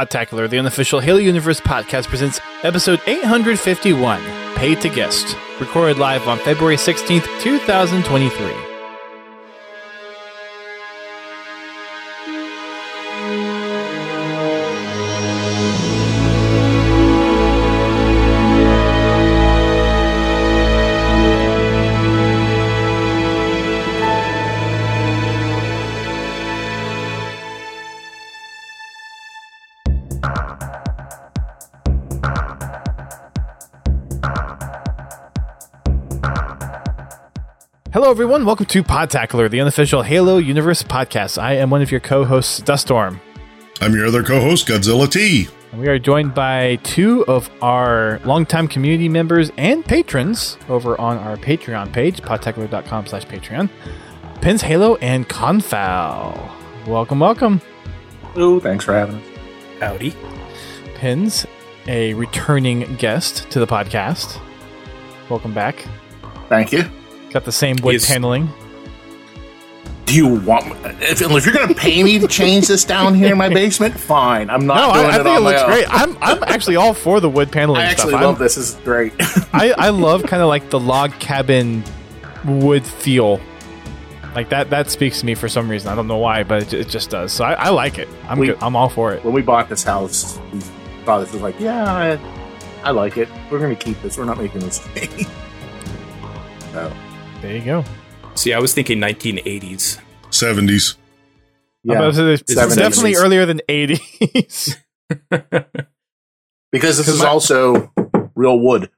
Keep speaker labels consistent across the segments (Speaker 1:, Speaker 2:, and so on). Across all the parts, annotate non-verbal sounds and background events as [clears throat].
Speaker 1: Podtacular, the unofficial Halo Universe podcast, presents episode 851, Paid to Guest, recorded live on February 16th, 2023. Everyone. Welcome to Podtacular, the unofficial Halo Universe podcast. I am one of your co hosts, Duststorm.
Speaker 2: I'm your other co-host, Godzilla T.
Speaker 1: And we are joined by two of our longtime community members and patrons over on our Patreon page, podtacular.com slash Patreon. Pins Halo and Confal. Welcome, welcome.
Speaker 3: Ooh, thanks for having us.
Speaker 4: Howdy.
Speaker 1: Pins, a returning guest to the podcast. Welcome back.
Speaker 3: Thank you.
Speaker 1: Got the same wood
Speaker 4: He's-
Speaker 1: paneling.
Speaker 3: Do you want? If, if you're going to pay me to change this down here in my basement, fine. I'm not
Speaker 1: No,
Speaker 3: doing
Speaker 1: I, I
Speaker 3: it
Speaker 1: think it looks
Speaker 3: own.
Speaker 1: great. I'm, I'm actually all for the wood paneling
Speaker 3: I
Speaker 1: stuff.
Speaker 3: actually
Speaker 1: I'm-
Speaker 3: love this. This is great. [laughs]
Speaker 1: I, I love kind of like the log cabin wood feel. Like that that speaks to me for some reason. I don't know why, but it, it just does. So I, I like it. I'm
Speaker 3: We-
Speaker 1: good. I'm all for it.
Speaker 3: when we bought this house, we thought this was like, yeah, I, I like it. We're going to keep this. We're not making this [laughs] change. So,
Speaker 1: There you go.
Speaker 4: See, I was thinking 1980s.
Speaker 2: 70s.
Speaker 1: I'm about
Speaker 3: yeah,
Speaker 1: say it's
Speaker 3: 70s.
Speaker 1: definitely earlier than 80s. [laughs]
Speaker 3: because this is
Speaker 1: my-
Speaker 3: also real wood.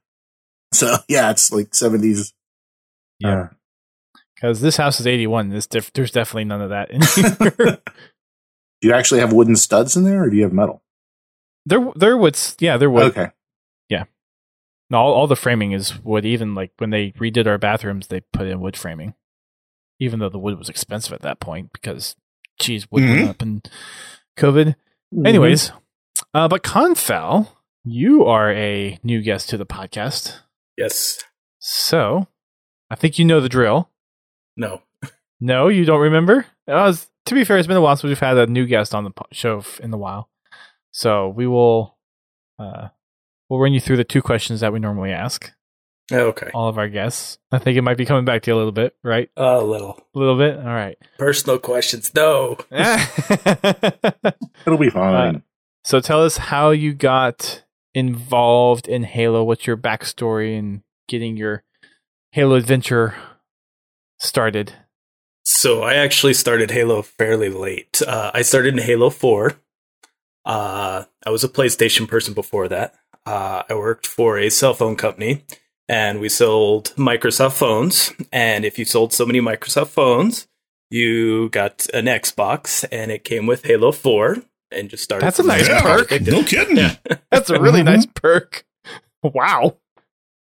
Speaker 3: So [laughs] yeah, it's like 70s.
Speaker 1: Yeah. Because this house is 81. This diff- there's definitely none of that in [laughs] here.
Speaker 3: Do you actually have wooden studs in there, or do you have metal?
Speaker 1: they're they're wood's yeah they're wood.
Speaker 3: Okay.
Speaker 1: No, all, all the framing is wood. Even like when they redid our bathrooms, they put in wood framing. Even though the wood was expensive at that point because geez, wood went
Speaker 2: Mhm.
Speaker 1: up in COVID. Anyways, uh, but Confal, you are a new guest to the podcast,
Speaker 4: Yes.
Speaker 1: so I think you know the drill.
Speaker 4: No.
Speaker 1: No, you don't remember. Uh, it's- to be fair, it's been a while since we've had a new guest on the show in the while, so we will uh, we'll run you through the two questions that we normally ask
Speaker 4: Oh, Okay.
Speaker 1: all of our guests. I think it might be coming back to you a little bit, right?
Speaker 4: A little.
Speaker 1: A little bit. All right.
Speaker 4: Personal questions. No. [laughs]
Speaker 3: It'll be fine.
Speaker 1: So tell us how you got involved in Halo. What's your backstory in getting your Halo adventure started?
Speaker 4: So I actually started Halo fairly late. Uh, I started in Halo 4. Uh, I was a PlayStation person before that. Uh, I worked for a cell phone company and we sold Microsoft phones. And if you sold so many Microsoft phones, you got an Xbox and it came with Halo 4 and just started.
Speaker 1: That's a nice
Speaker 4: there.
Speaker 1: perk.
Speaker 2: No kidding.
Speaker 4: Yeah. [laughs]
Speaker 1: That's a really nice perk. Wow.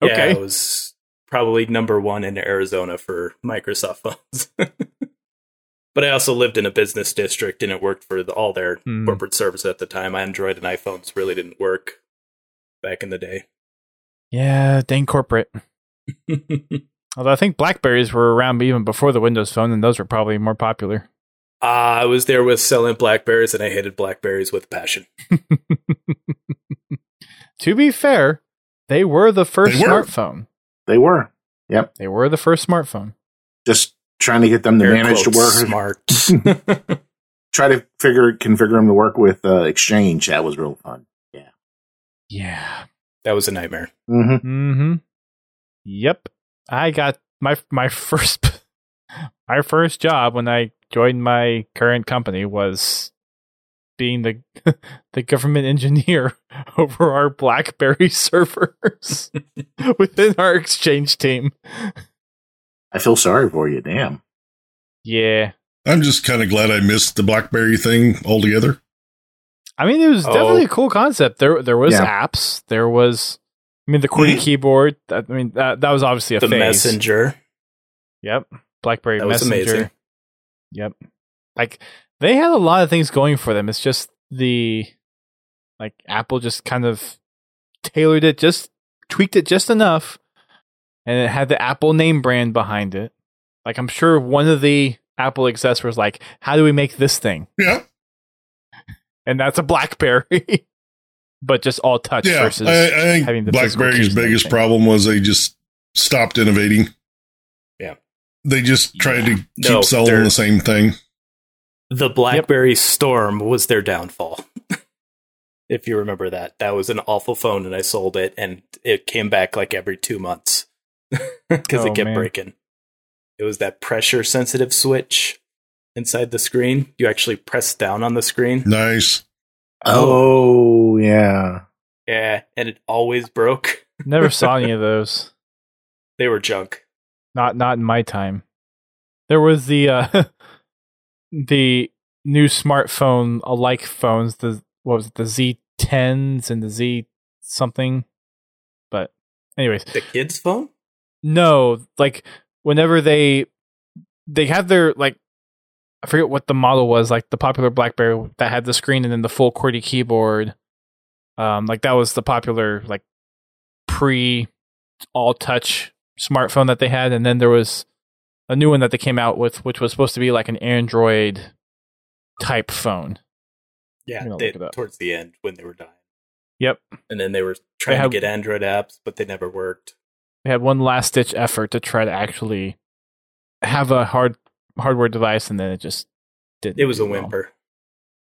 Speaker 4: Yeah,
Speaker 1: Okay.
Speaker 4: it was probably number one in Arizona for Microsoft phones. [laughs] but I also lived in a business district and it worked for the, all their
Speaker 1: Hmm.
Speaker 4: corporate service at the time. Android and iPhones really didn't work back in the day.
Speaker 1: Yeah, dang corporate. [laughs] Although I think Blackberries were around even before the Windows Phone, and those were probably more popular.
Speaker 4: Uh, I was there with selling Blackberries and I hated Blackberries with passion. [laughs]
Speaker 1: to be fair, they were the first
Speaker 2: They were.
Speaker 1: smartphone.
Speaker 3: They were Yep.
Speaker 1: They were the first smartphone.
Speaker 3: just trying to get them to
Speaker 4: Air
Speaker 3: manage to work.
Speaker 4: smart. [laughs]
Speaker 3: Try to figure configure them to work with uh, Exchange. That was real fun.
Speaker 1: Yeah.
Speaker 4: that was a nightmare.
Speaker 3: Mm-hmm.
Speaker 1: Mm-hmm. Yep. I got my my [laughs] first my first job when I joined my current company was being the [laughs] the government engineer [laughs] over our BlackBerry servers within our exchange team.
Speaker 3: I feel sorry for you. Damn.
Speaker 1: Yeah.
Speaker 2: I'm just kind of glad I missed the BlackBerry thing altogether.
Speaker 1: I mean, it was
Speaker 4: Oh.
Speaker 1: definitely a cool concept. There, there was
Speaker 3: Yeah.
Speaker 1: apps. There was, I mean, the QWERTY mm. keyboard. That, I mean, that that was obviously a
Speaker 4: The
Speaker 1: phase.
Speaker 4: messenger.
Speaker 1: Yep. BlackBerry
Speaker 4: That was
Speaker 1: Messenger.
Speaker 4: amazing.
Speaker 1: Yep. Like they had a lot of things going for them. It's just the like Apple just kind of tailored it, just tweaked it just enough, and it had the Apple name brand behind it. Like I'm sure one of the Apple execs was like, "How do we make this thing?"
Speaker 2: Yeah.
Speaker 1: And that's a BlackBerry, [laughs] but just all touch
Speaker 2: Yeah,
Speaker 1: versus.
Speaker 2: I, I think
Speaker 1: having the
Speaker 2: BlackBerry's biggest
Speaker 1: everything.
Speaker 2: problem was they just stopped innovating.
Speaker 4: Yeah.
Speaker 2: They just tried to keep
Speaker 4: No,
Speaker 2: selling the same thing.
Speaker 4: The BlackBerry Storm was their downfall. [laughs] if you remember that, that was an awful phone, and I sold it, and it came back like every two months [laughs] because
Speaker 1: Oh,
Speaker 4: it kept
Speaker 1: man.
Speaker 4: breaking. It was that pressure sensitive switch inside the screen. You actually press down on the screen.
Speaker 2: Nice.
Speaker 3: Oh yeah.
Speaker 4: Yeah, and it always broke. [laughs]
Speaker 1: Never saw any of [laughs] those.
Speaker 4: They were junk.
Speaker 1: Not not in my time. There was the uh [laughs] the new smartphone alike phones, the what was it, the Z tens and the Z something. But anyways,
Speaker 4: The kid's phone?
Speaker 1: no, like whenever they they had their like I forget what the model was, like the popular BlackBerry that had the screen and then the full QWERTY keyboard. Um, like that was the popular like pre all touch smartphone that they had, and then there was a new one that they came out with, which was supposed to be like an Android type phone.
Speaker 4: Yeah, they,
Speaker 1: look it up.
Speaker 4: towards the end when they were dying.
Speaker 1: Yep,
Speaker 4: And then they were trying
Speaker 1: have-
Speaker 4: to get Android apps, but they never worked.
Speaker 1: they had one last ditch effort to try to actually have a hard hardware device, and then it just didn't.
Speaker 4: It was a
Speaker 1: do well.
Speaker 4: whimper.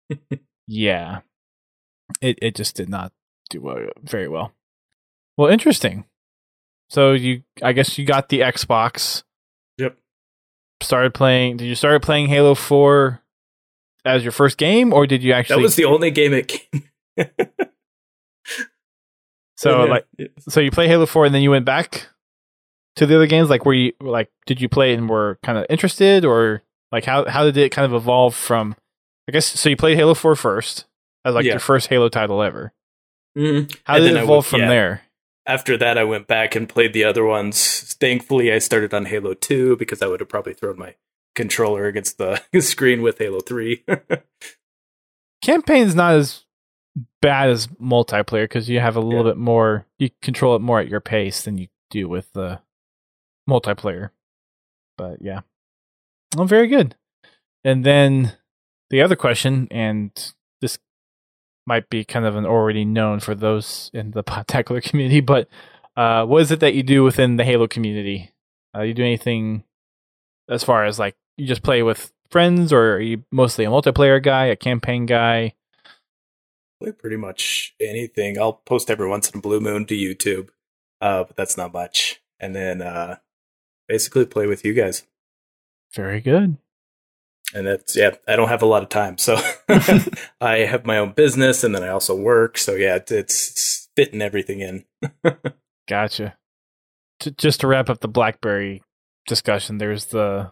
Speaker 4: [laughs]
Speaker 1: Yeah, it it just did not do well, very well. Well, interesting. So you, I guess you got the Xbox.
Speaker 4: Yep.
Speaker 1: Started playing. Did you start playing Halo Four as your first game, or did you actually?
Speaker 4: That was the only game it came. [laughs]
Speaker 1: so oh,
Speaker 4: Yeah.
Speaker 1: like so you play Halo Four and then you went back to the other games. Like, were you like did you play it and were kind of interested, or like how how did it kind of evolve from? I guess so. You played Halo 4 first as like
Speaker 4: Yeah.
Speaker 1: your first Halo title ever.
Speaker 4: Mhm.
Speaker 1: How
Speaker 4: And
Speaker 1: did it evolve
Speaker 4: went-
Speaker 1: from
Speaker 4: yeah.
Speaker 1: there?
Speaker 4: After that, I went back and played the other ones. Thankfully, I started on Halo 2 because I would have probably thrown my controller against the [laughs] screen with Halo 3. [laughs]
Speaker 1: Campaign's not as bad as multiplayer because you have a little
Speaker 4: Yeah.
Speaker 1: bit more. You control it more at your pace than you do with the multiplayer. But yeah, well, very good. And then the other question, and this might be kind of an already known for those in the [laughs] Podtacular community, but uh, what is it that you do within the Halo community? Uh, you do anything as far as like you just play with friends, or are you mostly a multiplayer guy, a campaign guy?
Speaker 4: play pretty much anything. I'll post every once in a blue moon to YouTube, uh, but that's not much. And then uh, basically play with you guys.
Speaker 1: Very good.
Speaker 4: And that's yeah. I don't have a lot of time, so [laughs] [laughs] I have my own business, and then I also work. So yeah, it's, it's fitting everything in. [laughs]
Speaker 1: Gotcha. J- just to wrap up the BlackBerry discussion, there's the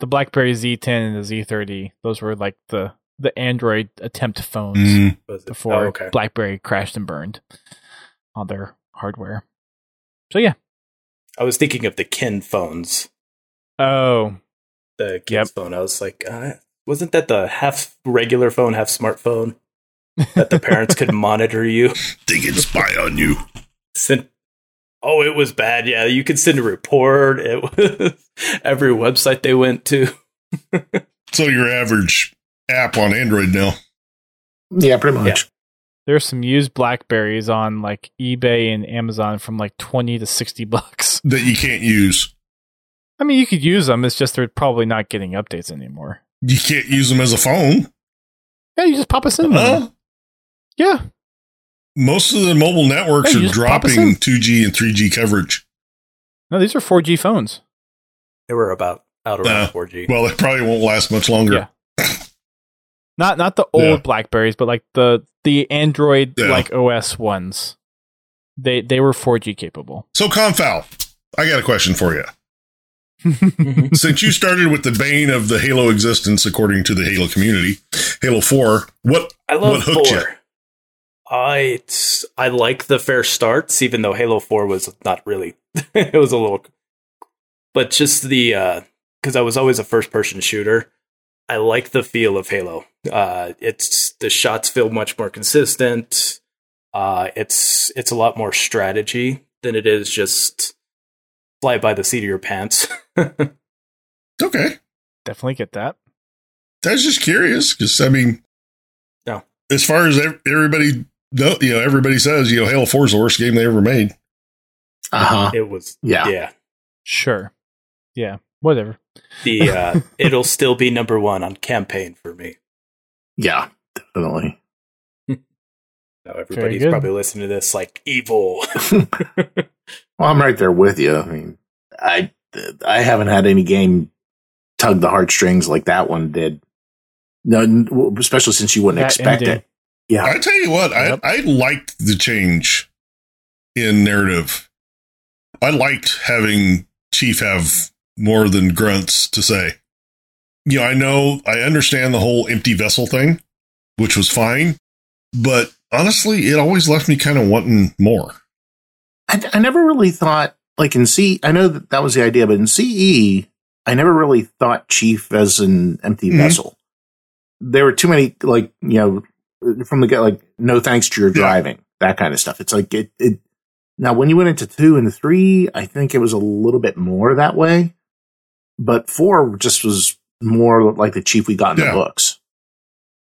Speaker 1: the BlackBerry Z10 and the Z30. Those were like the the Android attempt phones
Speaker 2: Mm,
Speaker 1: before
Speaker 4: Oh, okay.
Speaker 1: BlackBerry crashed and burned on their hardware. So yeah.
Speaker 4: I was thinking of the Kin phones.
Speaker 1: Oh,
Speaker 4: The kid's
Speaker 1: Yep.
Speaker 4: phone. I was like, uh, wasn't that the half regular phone, half smartphone that the parents could [laughs] monitor you?
Speaker 2: they can spy on you.
Speaker 4: Send. Oh, it was bad. Yeah, you could send a report. It was [laughs] every website they went to. [laughs]
Speaker 2: So your average app on Android now.
Speaker 3: Yeah, pretty much.
Speaker 1: There's some used Blackberries on like eBay and Amazon from like 20 to 60 bucks. [laughs]
Speaker 2: that you can't use.
Speaker 1: I mean, you could use them. It's just they're probably not getting updates anymore.
Speaker 2: You can't use them as a phone.
Speaker 1: Yeah, you just pop us in.
Speaker 2: Huh?
Speaker 1: Yeah.
Speaker 2: Most of the mobile networks
Speaker 1: Hey, you
Speaker 2: are
Speaker 1: just pop us
Speaker 2: dropping 2G and 3G coverage.
Speaker 1: No, these are 4G phones.
Speaker 4: They were about out around
Speaker 2: Uh,
Speaker 4: 4G.
Speaker 2: Well, it probably won't last much longer.
Speaker 1: Yeah. Not not the old
Speaker 2: Yeah.
Speaker 1: Blackberries, but like the the Android
Speaker 2: Yeah.
Speaker 1: like OS ones. They they were 4G capable.
Speaker 2: So, Confoul, I got a question for you. [laughs] Since you started with the bane of the Halo existence, according to the Halo community, Halo 4, what
Speaker 4: I love
Speaker 2: What hooked
Speaker 4: four.
Speaker 2: you?
Speaker 4: I it's, I like the fair starts, even though Halo Four was not really. [laughs] it was a little, but just the uh, because I was always a first person shooter. I like the feel of Halo. Uh, it's the shots feel much more consistent. Uh, it's it's a lot more strategy than it is just fly by the seat of your pants. [laughs]
Speaker 2: okay.
Speaker 1: Definitely get that.
Speaker 2: I was just curious because, I mean,
Speaker 4: No.
Speaker 2: as far as everybody, know, you know, everybody says, you know, Halo Four is the worst game they ever made.
Speaker 3: Uh huh.
Speaker 4: It was
Speaker 3: Yeah.
Speaker 4: yeah.
Speaker 1: Sure. Yeah. Whatever.
Speaker 4: The uh, [laughs] it'll still be number one on campaign for me.
Speaker 3: Yeah, definitely. [laughs]
Speaker 4: Now everybody's probably listening to this like evil. [laughs]
Speaker 3: Well, I'm right there with you. I mean, I I haven't had any game tug the heartstrings like that one did. No, especially since you wouldn't
Speaker 1: That
Speaker 3: expect
Speaker 1: ending.
Speaker 3: it. Yeah,
Speaker 2: I tell you what,
Speaker 1: Yep.
Speaker 2: I, I liked the change in narrative. I liked having Chief have more than grunts to say. You know, I know, I understand the whole empty vessel thing, which was fine, but honestly, it always left me kind of wanting more.
Speaker 3: I, I never really thought like in C. I know that that was the idea, but in CE, I never really thought Chief as an empty
Speaker 2: Mhm.
Speaker 3: vessel. There were too many like you know from the get like no thanks to your
Speaker 2: Yeah.
Speaker 3: driving that kind of stuff. It's like it. it now when you went into two and three, I think it was a little bit more that way, but four just was more like the Chief we got in
Speaker 2: Yeah.
Speaker 3: the books.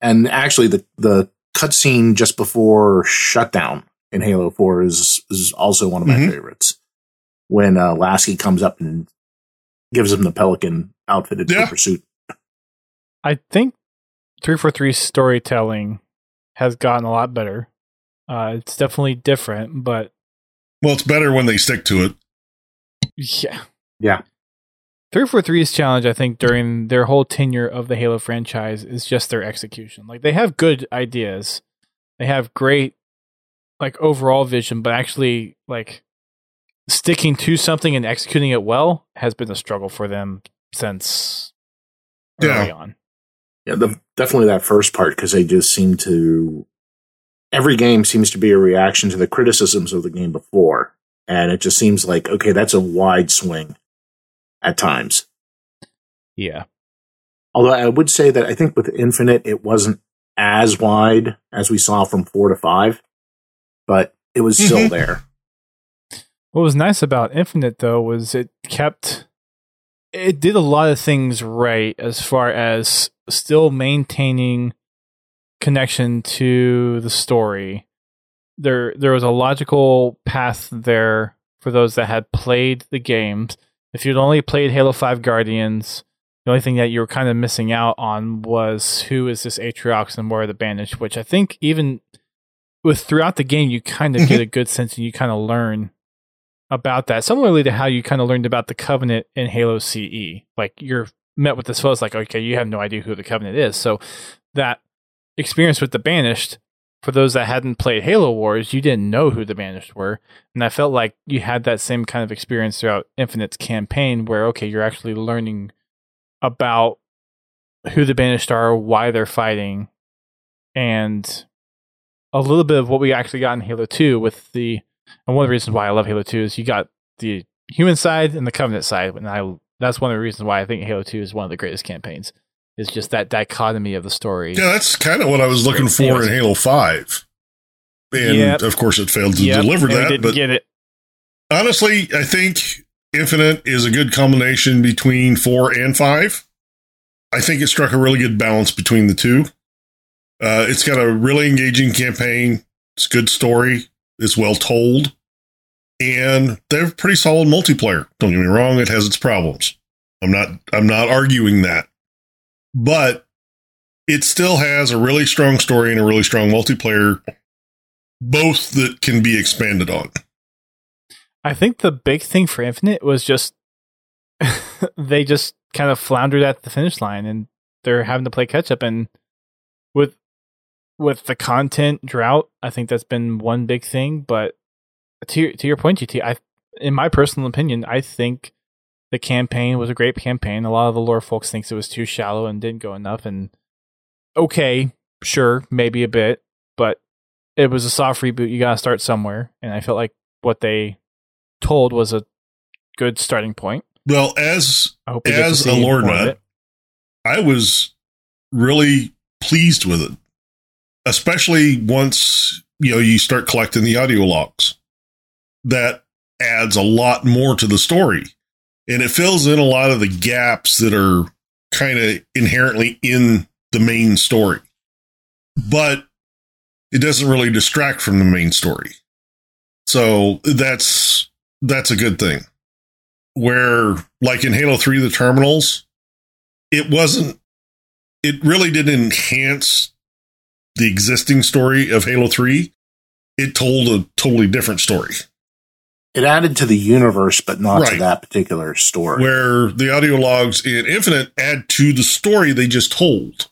Speaker 3: And actually, the the cutscene just before shutdown in Halo Four is is also one of my
Speaker 2: Mhm.
Speaker 3: favorites. When uh, Lasky comes up and gives him the Pelican outfitted
Speaker 2: Yeah.
Speaker 3: for pursuit.
Speaker 1: I think 343 storytelling has gotten a lot better. Uh, it's definitely different, but
Speaker 2: Well, it's better when they stick to it.
Speaker 1: yeah.
Speaker 3: Yeah.
Speaker 1: 343's challenge, I think, during their whole tenure of the Halo franchise is just their execution. Like, they have good ideas, they have great, like, overall vision, but actually, like, sticking to something and executing it well has been a struggle for them since early
Speaker 2: Yeah.
Speaker 1: on.
Speaker 3: Yeah, the, definitely that first part because they just seem to. Every game seems to be a reaction to the criticisms of the game before, and it just seems like okay, that's a wide swing at times.
Speaker 1: Yeah.
Speaker 3: Although I would say that I think with Infinite, it wasn't as wide as we saw from four to five, but it was still
Speaker 2: Mhm.
Speaker 3: there.
Speaker 1: What was nice about Infinite though was it kept it did a lot of things right as far as still maintaining connection to the story. There there was a logical path there for those that had played the games. If you'd only played Halo 5 Guardians, the only thing that you were kind of missing out on was who is this Atriox and where are the Banished, which I think even with throughout the game you kind of get a mm-hmm. good sense and you kind of learn about that. Similarly to how you kind of learned about the Covenant in Halo CE. Like you're met with this foe, like, okay, you have no idea who the Covenant is. So that experience with the Banished, for those that hadn't played Halo Wars, you didn't know who the Banished were. And I felt like you had that same kind of experience throughout Infinite's campaign where, okay, you're actually learning about who the Banished are, why they're fighting, and a little bit of what we actually got in Halo 2 with the and one of the reasons why I love Halo 2 is you got the human side and the Covenant side. And I that's one of the reasons why I think Halo 2 is one of the greatest campaigns. Is just that dichotomy of the story.
Speaker 2: Yeah, that's kind of what I was looking for
Speaker 1: Anyways.
Speaker 2: in Halo 5. And
Speaker 1: Yep.
Speaker 2: of course, it failed to
Speaker 1: Yep,
Speaker 2: deliver
Speaker 1: and
Speaker 2: that.
Speaker 1: didn't
Speaker 2: But
Speaker 1: get it.
Speaker 2: honestly, I think Infinite is a good combination between 4 and 5. I think it struck a really good balance between the two. Uh, it's got a really engaging campaign. It's a good story. It's well told. And they have pretty solid multiplayer. Don't get me wrong, it has its problems. I'm not I'm not arguing that. But it still has a really strong story and a really strong multiplayer, both that can be expanded on.
Speaker 1: I think the big thing for Infinite was just [laughs] they just kind of floundered at the finish line and they're having to play catch up and with with the content drought, I think that's been one big thing, but to your, to your point GT, I in my personal opinion, I think the campaign was a great campaign. A lot of the lore folks thinks it was too shallow and didn't go enough and okay, sure, maybe a bit, but it was a soft reboot. You got to start somewhere, and I felt like what they told was a good starting point.
Speaker 2: Well, as
Speaker 1: we
Speaker 2: As a lore nut. I was really pleased with it, especially once you know you start collecting the audio logs. That adds a lot more to the story, and it fills in a lot of the gaps that are kind of inherently in the main story. But it doesn't really distract from the main story. So that's that's a good thing. Where like in Halo 3 the terminals it wasn't it really didn't enhance the existing story of Halo 3. It told a totally different story.
Speaker 3: It added to the universe, but not to that particular story.
Speaker 2: where the audio logs in Infinite add to the story they just told.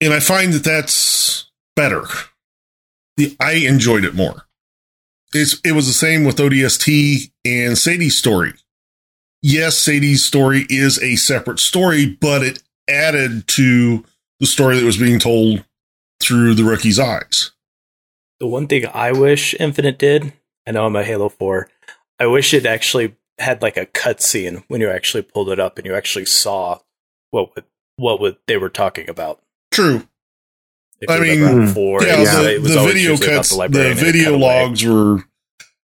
Speaker 2: And I find that that's better. The, I enjoyed it more. It's, it was the same with ODST and Sadie's story. Yes, Sadie's story is a separate story, but it added to the story that was being told through the rookie's eyes.
Speaker 4: The one thing I wish Infinite did, I know I'm a Halo 4, I wish it actually had like a cutscene when you actually pulled it up and you actually saw what would, what would they were talking about.
Speaker 2: True.
Speaker 4: If
Speaker 2: I mean,
Speaker 4: before,
Speaker 2: yeah,
Speaker 4: it
Speaker 2: the, the video cuts, the,
Speaker 4: a
Speaker 2: video
Speaker 4: of way.
Speaker 2: logs were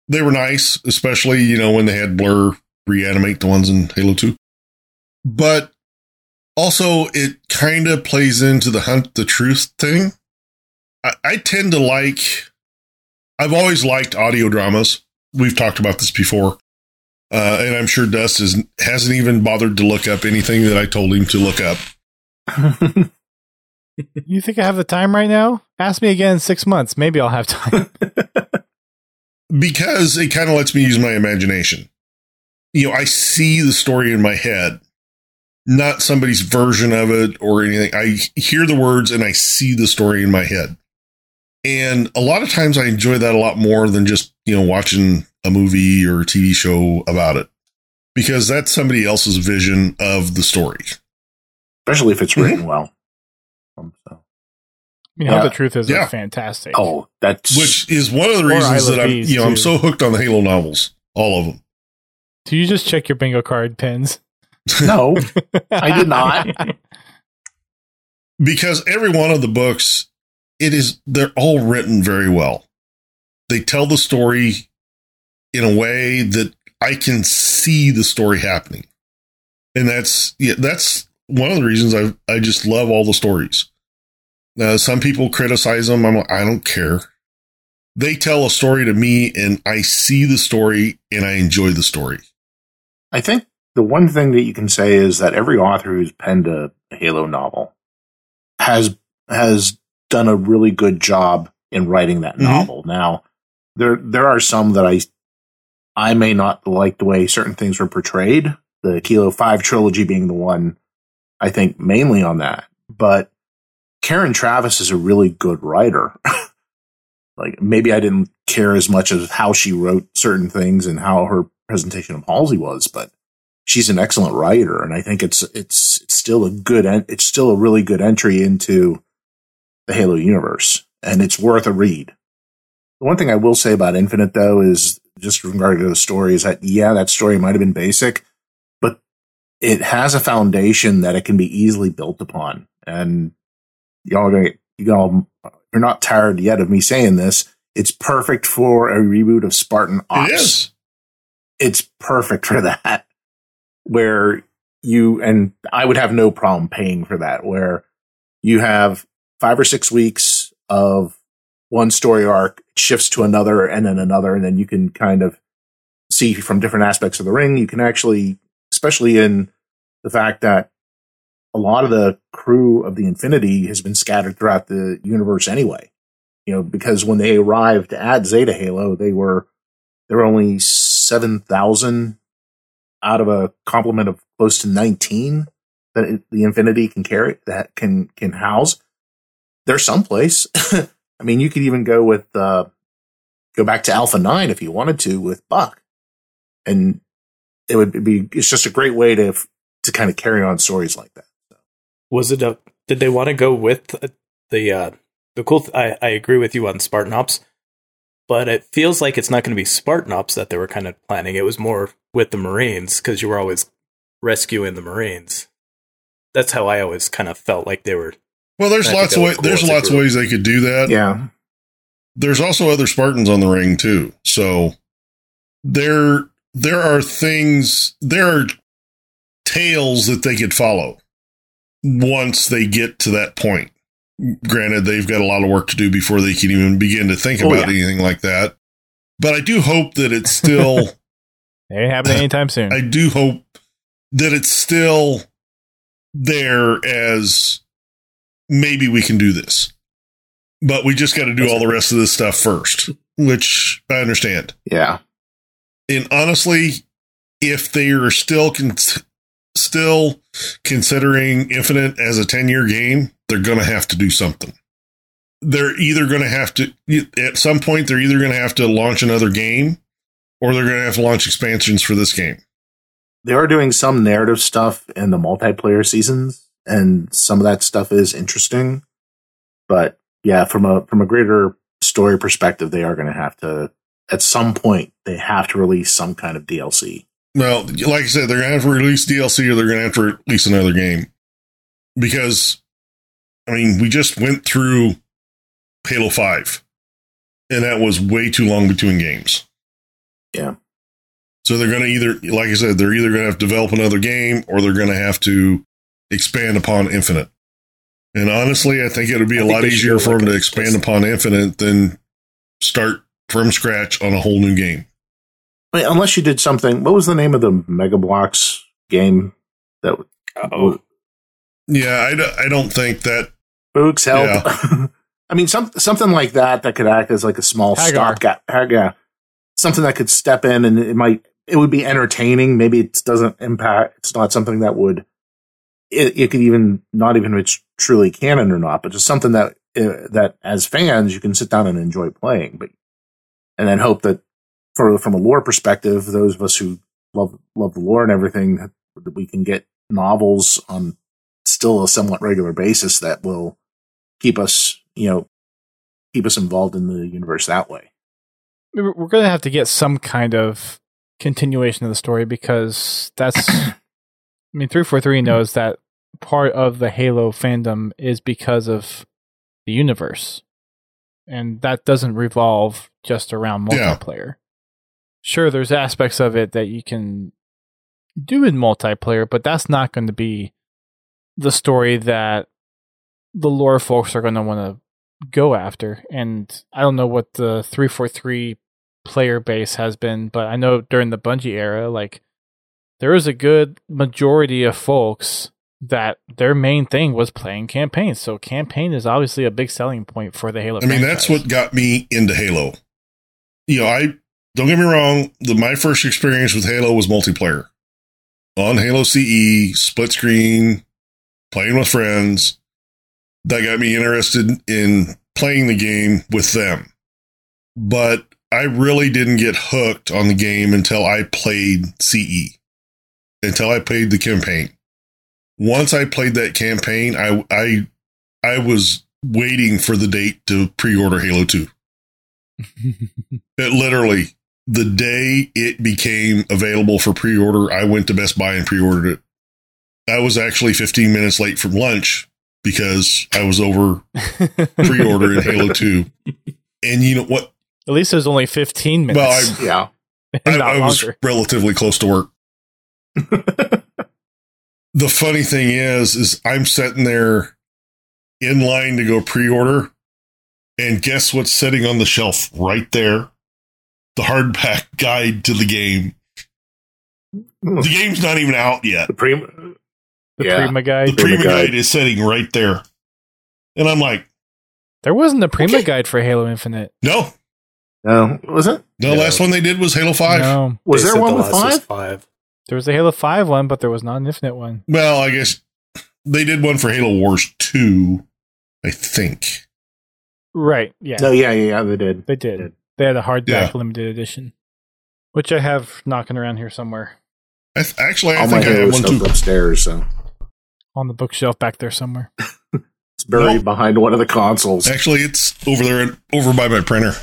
Speaker 2: they were nice, especially you know when they had Blur reanimate the ones in Halo Two. But also, it kind of plays into the hunt the truth thing. I, I tend to like. I've always liked audio dramas. We've talked about this before, uh, and I'm sure Dust is, hasn't even bothered to look up anything that I told him to look up. [laughs]
Speaker 1: You think I have the time right now? Ask me again in six months. Maybe I'll have time. [laughs]
Speaker 2: because it kind of lets me use my imagination. You know, I see the story in my head, not somebody's version of it or anything. I hear the words and I see the story in my head. And a lot of times I enjoy that a lot more than just, you know, watching a movie or a TV show about it because that's somebody else's vision of the story.
Speaker 3: Especially if it's written well. Um, so.
Speaker 1: You know,
Speaker 3: Yeah.
Speaker 1: the truth is
Speaker 2: Yeah.
Speaker 1: fantastic.
Speaker 3: Oh, that's
Speaker 2: Which is one of the reasons that I'm, you know, I'm so hooked on the Halo novels, all of them.
Speaker 1: Do you just check your bingo card pins? [laughs]
Speaker 3: no. I did not. [laughs]
Speaker 2: because every one of the books it is they're all written very well. They tell the story in a way that i can see the story happening. And that's yeah that's one of the reasons i i just love all the stories. Now some people criticize them. I'm like i don't care. They tell a story to me and i see the story and i enjoy the story.
Speaker 3: I think the one thing that you can say is that every author who's penned a Halo novel has has done a really good job in writing that
Speaker 2: Mhm.
Speaker 3: novel. Now, there there are some that I I may not like the way certain things were portrayed. The Kilo Five trilogy being the one I think mainly on that, but Karen Traviss is a really good writer. [laughs] like maybe I didn't care as much as how she wrote certain things and how her presentation of Halsey was, but she's an excellent writer, and I think it's it's, it's still a good en- it's still a really good entry into the Halo universe, and it's worth a read. The one thing I will say about Infinite though is just regarding to the story is that yeah, that story might have been basic, but it has a foundation that it can be easily built upon, and y'all are gonna you all you're not tired yet of me saying this. It's perfect for a reboot of Spartan Ops
Speaker 2: it is
Speaker 3: it's perfect for that. Where you and I would have no problem paying for that. Where you have five or six weeks of one story arc shifts to another and then another, and then you can kind of see from different aspects of the ring. You can actually, especially in the fact that a lot of the crew of the Infinity has been scattered throughout the universe anyway. You know, because when they arrived at Zeta Halo, they were there were only 7,000 out of a complement of close to 19 that the Infinity can carry, that can, can house. There's someplace. [laughs] I mean, you could even go with, uh, go back to Alpha 9 if you wanted to with Buck. And it would be, it's just a great way to, to kind of carry on stories like that.
Speaker 4: Was it a? Did they want to go with the uh, the cool? Th- I I agree with you on Spartan Ops, but it feels like it's not going to be Spartan Ops that they were kind of planning. It was more with the Marines because you were always rescuing the Marines. That's how I always kind of felt like they were.
Speaker 2: Well there's
Speaker 4: I
Speaker 2: lots of
Speaker 4: was
Speaker 2: way,
Speaker 4: cool
Speaker 2: there's lots of ways they could do that
Speaker 3: Yeah.
Speaker 2: there's also other Spartans on the ring too. So there there are things there are tales that they could follow once they get to that point. Granted, they've got a lot of work to do before they can even begin to think
Speaker 3: Oh,
Speaker 2: about
Speaker 3: yeah.
Speaker 2: anything like that. But I do hope that it's [laughs] still.
Speaker 1: It ain't happening anytime soon.
Speaker 2: I do hope that it's still there as maybe we can do this. But we just got to do all the rest of this stuff first, which I understand.
Speaker 3: Yeah.
Speaker 2: And honestly, if they are still con- still considering Infinite as a 10-year game, they're going to have to do something. They're either going to have to at some point they're either going to have to launch another game or they're going to have to launch expansions for this game.
Speaker 3: They are doing some narrative stuff in the multiplayer seasons, and some of that stuff is interesting. But yeah, from a from a greater story perspective, they are going to have to at some point they have to release some kind of DLC.
Speaker 2: Well, like I said, they're going to have to release DLC or they're going to have to release another game. Because, I mean, we just went through Halo 5, and that was way too long between games.
Speaker 3: Yeah.
Speaker 2: So they're going to either, like I said, they're either going to have to develop another game or they're going to have to expand upon Infinite. And honestly, I think it would be
Speaker 3: I
Speaker 2: a lot easier for
Speaker 3: like
Speaker 2: them to
Speaker 3: a-
Speaker 2: expand upon Infinite than start from scratch on a whole new game.
Speaker 3: I mean, unless you did something. What was the name of the Mega Bloks game? That
Speaker 4: Oh,
Speaker 2: Yeah, I, don't- I don't think that
Speaker 3: Books help. Yeah. [laughs] I mean, some something like that that could act as like a small
Speaker 1: Hagar.
Speaker 3: stopgap. Yeah, something that could step in and it might it would be entertaining. Maybe it doesn't impact. It's not something that would. It, it could even not even if it's truly canon or not, but just something that uh, that as fans you can sit down and enjoy playing. But and then hope that for from a lore perspective, those of us who love love the lore and everything, that we can get novels on still a somewhat regular basis that will keep us, you know, keep us involved in the universe that way.
Speaker 1: We're we're going to have to get some kind of continuation of the story because that's. [coughs] I mean, 343 knows that part of the Halo fandom is because of the universe. And that doesn't revolve just around
Speaker 2: Yeah.
Speaker 1: multiplayer. Sure, there's aspects of it that you can do in multiplayer, but that's not going to be the story that the lore folks are going to want to go after. And I don't know what the 343 player base has been, but I know during the Bungie era, like there was a good majority of folks that their main thing was playing campaigns. So campaign is obviously a big selling point for the Halo.
Speaker 2: I mean, that's what got me into Halo. You know, I don't get me wrong. The my first experience with Halo was multiplayer on Halo CE, split screen, playing with friends. That got me interested in playing the game with them. But I really didn't get hooked on the game until I played CE, until I played the campaign. Once I played that campaign, I I I was waiting for the date to pre-order Halo 2. [laughs] It literally the day it became available for pre-order, I went to Best Buy and pre-ordered it. I was actually 15 minutes late from lunch because I was over [laughs] pre-ordering Halo 2. And you know what?
Speaker 1: At least it was only 15 minutes.
Speaker 2: Well, I-
Speaker 3: Yeah. [laughs]
Speaker 2: I, I was relatively close to work. The funny thing is, is I'm sitting there in line to go pre-order, and guess what's sitting on the shelf right there? The hardback guide to the game. Hmm. The game's not even out yet.
Speaker 3: The prim-
Speaker 1: the
Speaker 3: yeah.
Speaker 1: Prima
Speaker 2: The
Speaker 1: guide.
Speaker 3: Prima
Speaker 2: Prima
Speaker 3: guide.
Speaker 2: guide is sitting right there, and I'm like,
Speaker 1: There wasn't a Prima
Speaker 2: Okay.
Speaker 1: guide for Halo Infinite.
Speaker 2: no.
Speaker 3: no, was it?
Speaker 2: The
Speaker 4: Yeah.
Speaker 2: last one they did was Halo Five.
Speaker 1: No.
Speaker 3: Was
Speaker 4: They
Speaker 3: there one
Speaker 4: the
Speaker 3: with five?
Speaker 4: five.
Speaker 1: There was a Halo 5 one, but there was not an Infinite one.
Speaker 2: Well, I guess they did one for Halo Wars Two, I think.
Speaker 1: Right. Yeah.
Speaker 3: No, yeah, yeah, yeah, they did.
Speaker 1: They did.
Speaker 3: did.
Speaker 1: They had a hardback
Speaker 2: Yeah.
Speaker 1: limited edition, which I have knocking around here somewhere
Speaker 2: I th- actually, I
Speaker 3: All my
Speaker 2: think I
Speaker 3: Halo
Speaker 2: have one too.
Speaker 3: upstairs, so
Speaker 1: on the bookshelf back there somewhere. [laughs]
Speaker 3: it's buried
Speaker 2: Nope.
Speaker 3: behind one of the consoles.
Speaker 2: Actually, it's over there, over by my printer.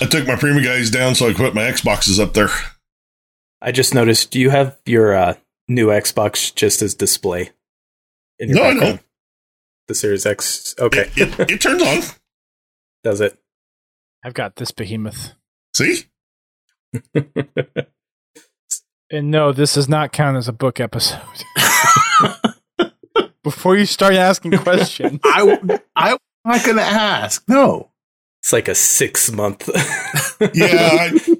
Speaker 2: I took my Prima guys down so I put my Xboxes up there.
Speaker 4: I just noticed. Do you have your uh, new Xbox just as display? In
Speaker 2: No, I don't.
Speaker 4: The Series X. Okay,
Speaker 2: It, it, it turns on. [laughs]
Speaker 4: does it?
Speaker 1: I've got this behemoth.
Speaker 2: See? [laughs]
Speaker 1: And no, this does not count as a book episode. [laughs] before you start asking questions.
Speaker 3: I I'm not going to ask. No.
Speaker 4: It's like a six month.
Speaker 2: Yeah, I,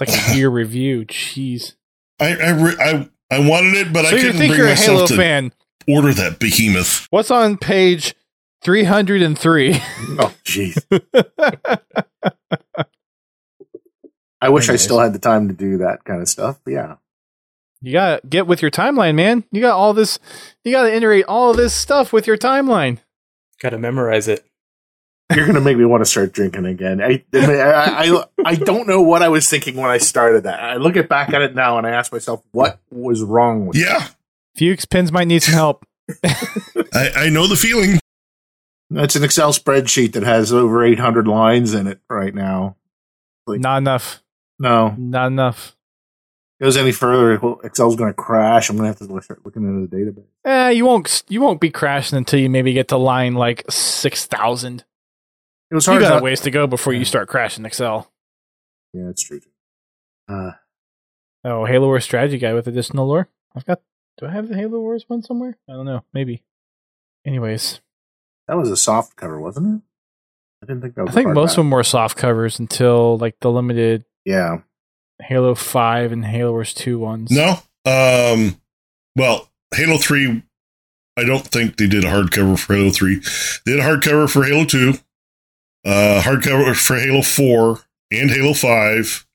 Speaker 1: It's like a [laughs] year review. Jeez.
Speaker 2: I, I, re- I, I wanted it, but
Speaker 1: so
Speaker 2: I couldn't
Speaker 1: think
Speaker 2: bring
Speaker 1: you're a
Speaker 2: myself
Speaker 1: Halo
Speaker 2: to
Speaker 1: fan?
Speaker 2: order that behemoth.
Speaker 1: What's on page three hundred and three?
Speaker 3: Oh, jeez. I wish I still had the time to do that kind of stuff. But yeah.
Speaker 1: You gotta get with your timeline, man. You got all this. You gotta integrate all this stuff with your timeline.
Speaker 4: Gotta memorize it.
Speaker 3: You're going to make me want to start drinking again. I, I, I, I don't know what I was thinking when I started that. I look at back at it now and I ask myself, what was wrong with
Speaker 2: Yeah,
Speaker 1: Fuchs pins might need some help. [laughs]
Speaker 2: I, I know the feeling.
Speaker 3: That's an Excel spreadsheet that has over 800 lines in it right now. Like-
Speaker 1: Not enough.
Speaker 3: No,
Speaker 1: Not enough.
Speaker 3: it goes any further, well, Excel's going to crash. I'm going to have to start looking into the database.
Speaker 1: Eh, you won't. You won't be crashing until you maybe get to line like six thousand.
Speaker 3: It was
Speaker 1: You
Speaker 3: hard.
Speaker 1: got a
Speaker 3: not-
Speaker 1: ways to go before
Speaker 3: Yeah.
Speaker 1: you start crashing Excel.
Speaker 3: yeah, it's true. Uh,
Speaker 1: Oh, Halo Wars strategy guy with additional lore. I've got. Do I have the Halo Wars one somewhere? I don't know. Maybe. Anyways,
Speaker 3: that was a soft cover, wasn't it? I didn't think that was
Speaker 1: I think
Speaker 3: a
Speaker 1: most of them were soft covers until like the limited
Speaker 3: Yeah.
Speaker 1: Halo Five and Halo Wars Two ones.
Speaker 2: No, um, well, Halo Three. I don't think they did a hardcover for Halo Three. They did a hardcover for Halo Two, uh, hardcover for Halo Four and Halo Five,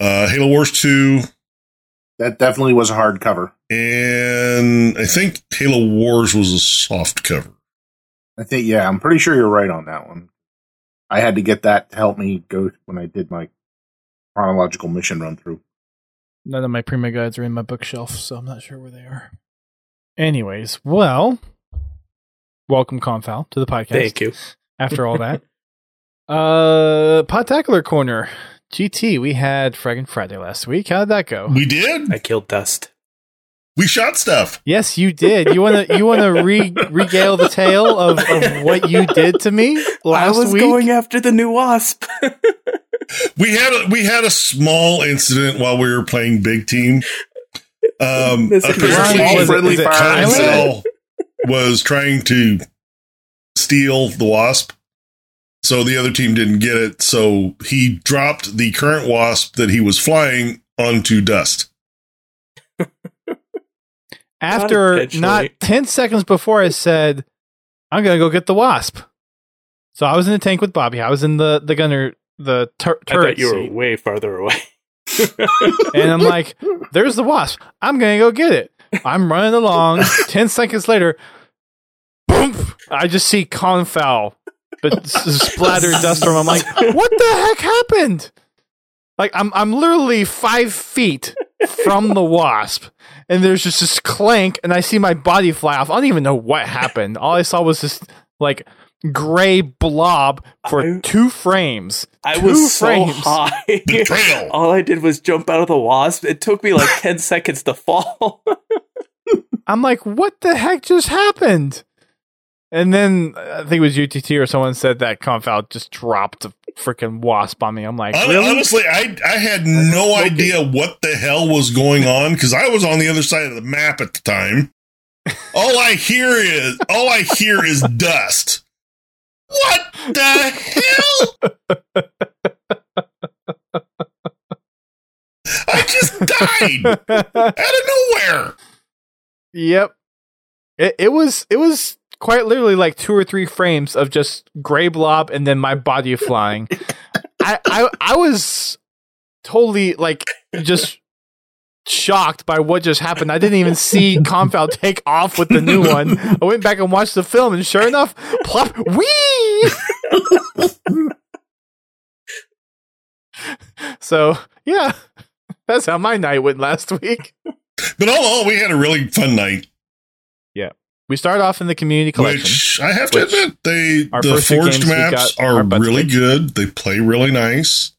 Speaker 2: uh, Halo Wars Two,
Speaker 3: That definitely was a hard cover.
Speaker 2: and I think Halo Wars was a soft cover.
Speaker 3: I think, yeah, I'm pretty sure you're right on that one. I had to get that to help me go when I did my chronological mission run through.
Speaker 1: None of my Prima guides are in my bookshelf, so I'm not sure where they are. Anyways, well, welcome Confal to the podcast.
Speaker 4: Thank you.
Speaker 1: After all that, uh, Podtacular Corner GT. We had Fragging Friday last week. How did that go?
Speaker 2: We did.
Speaker 4: I killed Dust.
Speaker 2: We shot stuff.
Speaker 1: Yes, you did. You want to you want to [laughs] re- regale the tale of, of what you did to me last
Speaker 4: I was
Speaker 1: week?
Speaker 4: going after the new Wasp. [laughs]
Speaker 2: We had a, we had a small incident while we were playing big team. Um,
Speaker 4: This
Speaker 2: apparently,
Speaker 3: small friendly
Speaker 1: is it
Speaker 3: fire.
Speaker 1: Thailand?
Speaker 2: Console was trying to steal the wasp. So the other team didn't get it. So he dropped the current wasp that he was flying onto dust.
Speaker 1: After
Speaker 4: intentionally.
Speaker 1: not ten seconds before, I said, "I'm gonna go get the wasp." So I was in the tank with Bobby. I was in the the gunner the tur-
Speaker 4: I
Speaker 1: turret
Speaker 4: thought you were
Speaker 1: seat.
Speaker 4: way farther away. [laughs]
Speaker 1: and I'm like, "There's the wasp. I'm gonna go get it." I'm running along. Ten seconds later, boom! I just see confoul, but [laughs] s- splatter dust storm. I'm like, [laughs] "What the heck happened?" Like I'm I'm literally five feet from the wasp, and there's just this clank, and I see my body fly off. I don't even know what happened. All I saw was this like gray blob for
Speaker 4: I-
Speaker 1: two frames.
Speaker 4: I
Speaker 1: Two
Speaker 4: was so
Speaker 1: frames.
Speaker 4: high.
Speaker 2: Betrayal. [laughs]
Speaker 4: All I did was jump out of the wasp. It took me like 10 seconds to fall.
Speaker 1: I'm like, what the heck just happened? And then uh, I think it was UTT or someone said that Confound just dropped a freaking wasp on me. I'm like, really?
Speaker 2: Honestly, I I had no idea what the hell was going on because I was on the other side of the map at the time. [laughs] All I hear is all I hear is dust. What the hell? I just died [laughs] out of nowhere.
Speaker 1: Yep. It it was it was quite literally like two or three frames of just gray blob and then my body flying. [laughs] I, I I was totally like just shocked by what just happened. I didn't even see [laughs] Confound take off with the new one. I went back and watched the film and sure enough, plop wee [laughs] So yeah. That's how my night went last week.
Speaker 2: But all in all, we had a really fun night.
Speaker 1: We start off in the community collection.
Speaker 2: Which I have to
Speaker 1: Which-
Speaker 2: admit, they
Speaker 1: Our
Speaker 2: the forged maps
Speaker 1: got
Speaker 2: are really
Speaker 1: kicked.
Speaker 2: good. They play really nice.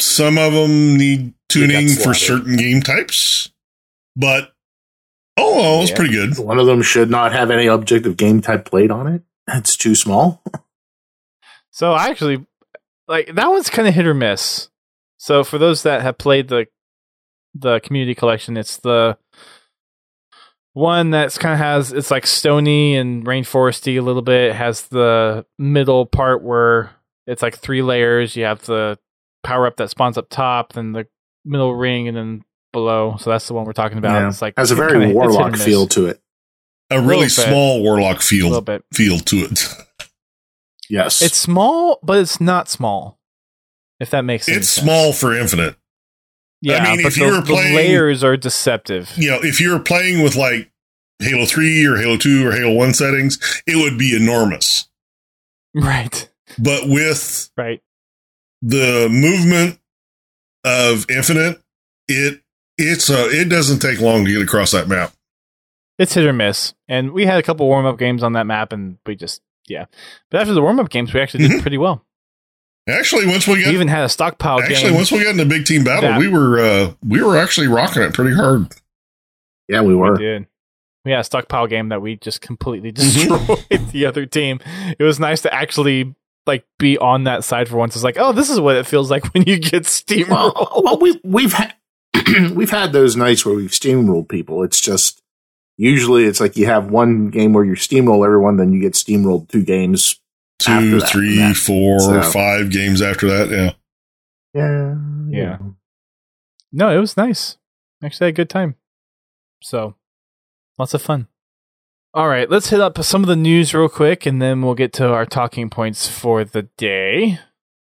Speaker 2: Some of them need tuning for certain game types, but oh, it's
Speaker 1: Yeah.
Speaker 2: pretty good.
Speaker 3: One of them should not have any objective game type played on it. It's too small. [laughs]
Speaker 1: So I actually like that one's kind of hit or miss. So for those that have played the the community collection, it's the one that's kind of has it's like stony and rainforesty a little bit. It has the middle part where it's like three layers. You have the power up that spawns up top, then the middle ring, and then below. So that's the one we're talking about.
Speaker 3: Yeah.
Speaker 1: It's like
Speaker 3: Has a very
Speaker 1: kinda- it's hit and
Speaker 3: warlock feel to it.
Speaker 2: A really
Speaker 1: Little bit.
Speaker 2: small warlock
Speaker 1: a little
Speaker 2: feel
Speaker 1: bit.
Speaker 2: feel to it.
Speaker 3: Yes.
Speaker 1: It's small, but it's not small. If that makes any
Speaker 2: It's
Speaker 1: sense.
Speaker 2: small for infinite.
Speaker 1: Yeah,
Speaker 2: I mean, if you
Speaker 1: the,
Speaker 2: were
Speaker 1: the
Speaker 2: playing-
Speaker 1: layers are deceptive.
Speaker 2: You know, if you're playing with like Halo 3 or Halo 2 or Halo 1 settings, it would be enormous.
Speaker 1: Right.
Speaker 2: But with
Speaker 1: Right.
Speaker 2: the movement of infinite, it it's uh it doesn't take long to get across that map.
Speaker 1: It's hit or miss. And we had a couple warm up games on that map and we just yeah. But after the warm up games we actually did
Speaker 2: Mhm.
Speaker 1: pretty well.
Speaker 2: Actually, once we
Speaker 1: We
Speaker 2: got
Speaker 1: even had a stockpile
Speaker 2: actually
Speaker 1: game.
Speaker 2: once we got into big team battle,
Speaker 1: Yeah.
Speaker 2: we were uh we were actually rocking it pretty hard.
Speaker 3: yeah, we
Speaker 1: we
Speaker 3: were.
Speaker 1: did. We had a stockpile game that we just completely [laughs]
Speaker 2: Mhm.
Speaker 1: destroyed the other team. It was nice to actually like be on that side for once. It's like, oh, this is what it feels like [laughs] when you get steamrolled.
Speaker 3: Well, well, we we've had [clears throat] we've had those nights where we've steamrolled people. It's just usually it's like you have one game where you steamroll everyone, then you get steamrolled two games. After
Speaker 2: Two,
Speaker 3: that,
Speaker 2: three,
Speaker 3: yeah.
Speaker 2: four,
Speaker 3: So-
Speaker 2: five games after that. Yeah.
Speaker 3: Yeah,
Speaker 1: Yeah. No, it was nice. Actually, had a good time. So, lots of fun. All right, let's hit up some of the news real quick, and then we'll get to our talking points for the day.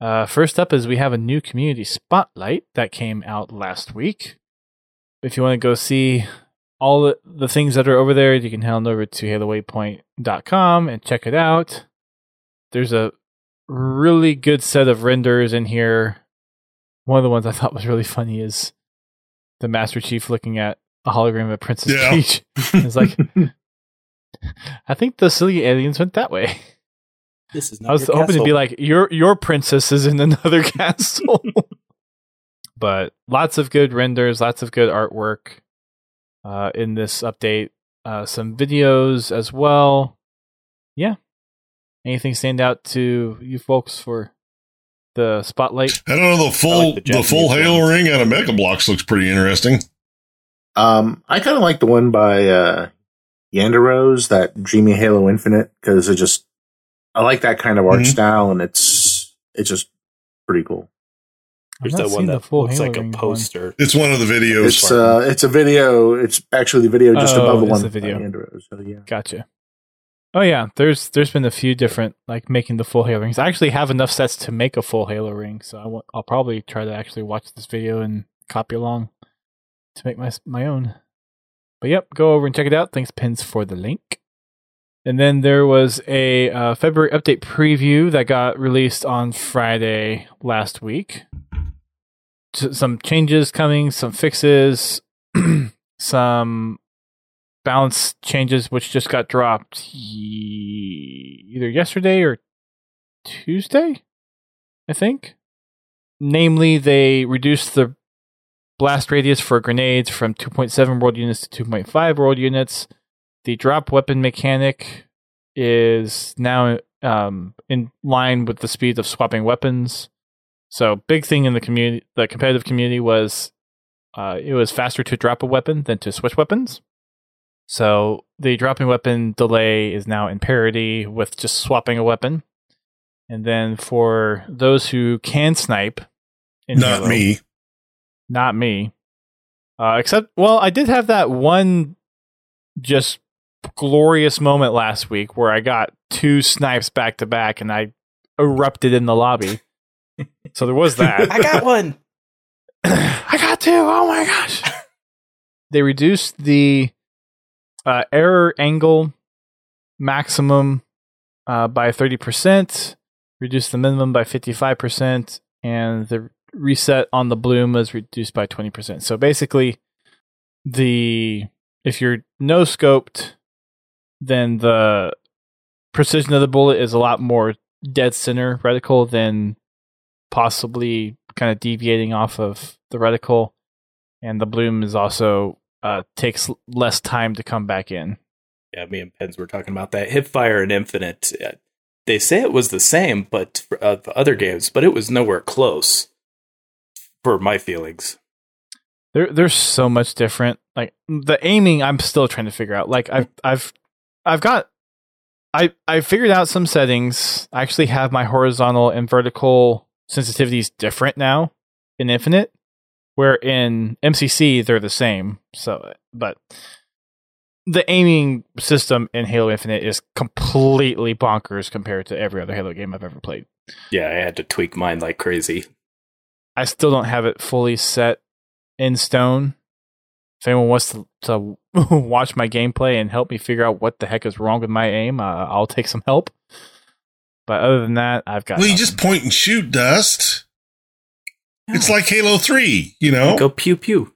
Speaker 1: Uh, first up is we have a new community spotlight that came out last week. If you want to go see all the, the things that are over there, you can head on over to halowaypoint.com and check it out. There's a really good set of renders in here. One of the ones I thought was really funny is the Master Chief looking at a hologram of Princess
Speaker 2: Yeah.
Speaker 1: Peach. [laughs] It's like, I think the silly aliens went that way.
Speaker 4: This is not
Speaker 1: I was
Speaker 4: your
Speaker 1: hoping to be like your your princess is in another [laughs] castle. [laughs] but lots of good renders, lots of good artwork uh, in this update. Uh, some videos as well. Yeah. Anything stand out to you folks for the spotlight?
Speaker 2: I don't know the full
Speaker 4: like the
Speaker 2: the, full
Speaker 4: Japanese
Speaker 2: Halo
Speaker 4: ones.
Speaker 2: ring out of Mega Bloks looks pretty interesting.
Speaker 3: Um, I kind of like the one by uh, Yanderos, that Dreamy Halo Infinite, because it just I like that kind of art
Speaker 2: Mhm.
Speaker 3: style, and it's it's just pretty cool.
Speaker 1: I've
Speaker 4: There's
Speaker 1: not
Speaker 4: that one
Speaker 1: seen the
Speaker 4: that
Speaker 1: full
Speaker 4: looks
Speaker 1: Halo
Speaker 4: like a
Speaker 1: Ring one.
Speaker 4: poster.
Speaker 2: It's one of the videos.
Speaker 3: It's uh, it's a video. It's actually the video just
Speaker 1: Oh,
Speaker 3: above the
Speaker 1: it's
Speaker 3: one
Speaker 1: the
Speaker 3: by
Speaker 1: video.
Speaker 3: Yanderos. So yeah.
Speaker 1: Gotcha. Oh yeah, there's there's been a few different like making the full Halo rings. I actually have enough sets to make a full Halo ring, so I will probably try to actually watch this video and copy along to make my my own. But yep, go over and check it out. Thanks, Pins, for the link. And then there was a uh, February update preview that got released on Friday last week. Some changes coming, some fixes, [clears throat] some balance changes which just got dropped either yesterday or Tuesday, I think. Namely, they reduced the blast radius for grenades from 2.7 world units to 2.5 world units. The drop weapon mechanic is now um, in line with the speed of swapping weapons. So, big thing in the community, the competitive community was uh, it was faster to drop a weapon than to switch weapons. So the dropping weapon delay is now in parity with just swapping a weapon. And then for those who can snipe, in
Speaker 2: Not
Speaker 1: Halo-
Speaker 2: me.
Speaker 1: not me. Uh, except, well, I did have that one just glorious moment last week where I got two snipes back to back and I erupted in the lobby. so there was that. [laughs]
Speaker 4: I got one. [clears throat]
Speaker 1: I got two. Oh my gosh. [laughs] they reduced the uh, error angle maximum uh, by 30%, reduce the minimum by 55%, and the reset on the bloom is reduced by 20%. So basically, the if you're no scoped, then the precision of the bullet is a lot more dead center reticle than possibly kind of deviating off of the reticle, and the bloom is also uh, takes less time to come back in.
Speaker 4: Yeah, me and Pens were talking about that. Hipfire and Infinite. uh, They say it was the same, but for uh, the other games, but it was nowhere close. For my feelings,
Speaker 1: There, there's so much different. Like the aiming, I'm still trying to figure out. Like I've, I've, I've got, I, I figured out some settings. I actually have my horizontal and vertical sensitivities different now in Infinite, where in MCC they're the same. So, but the aiming system in Halo Infinite is completely bonkers compared to every other Halo game I've ever played.
Speaker 4: Yeah, I had to tweak mine like crazy.
Speaker 1: I still don't have it fully set in stone. If anyone wants to, to [laughs] watch my gameplay and help me figure out what the heck is wrong with my aim, uh, I'll take some help. But other than that, I've got.
Speaker 2: Well, you just point and shoot, Dust. It's like Halo 3, you know?
Speaker 4: Go pew pew.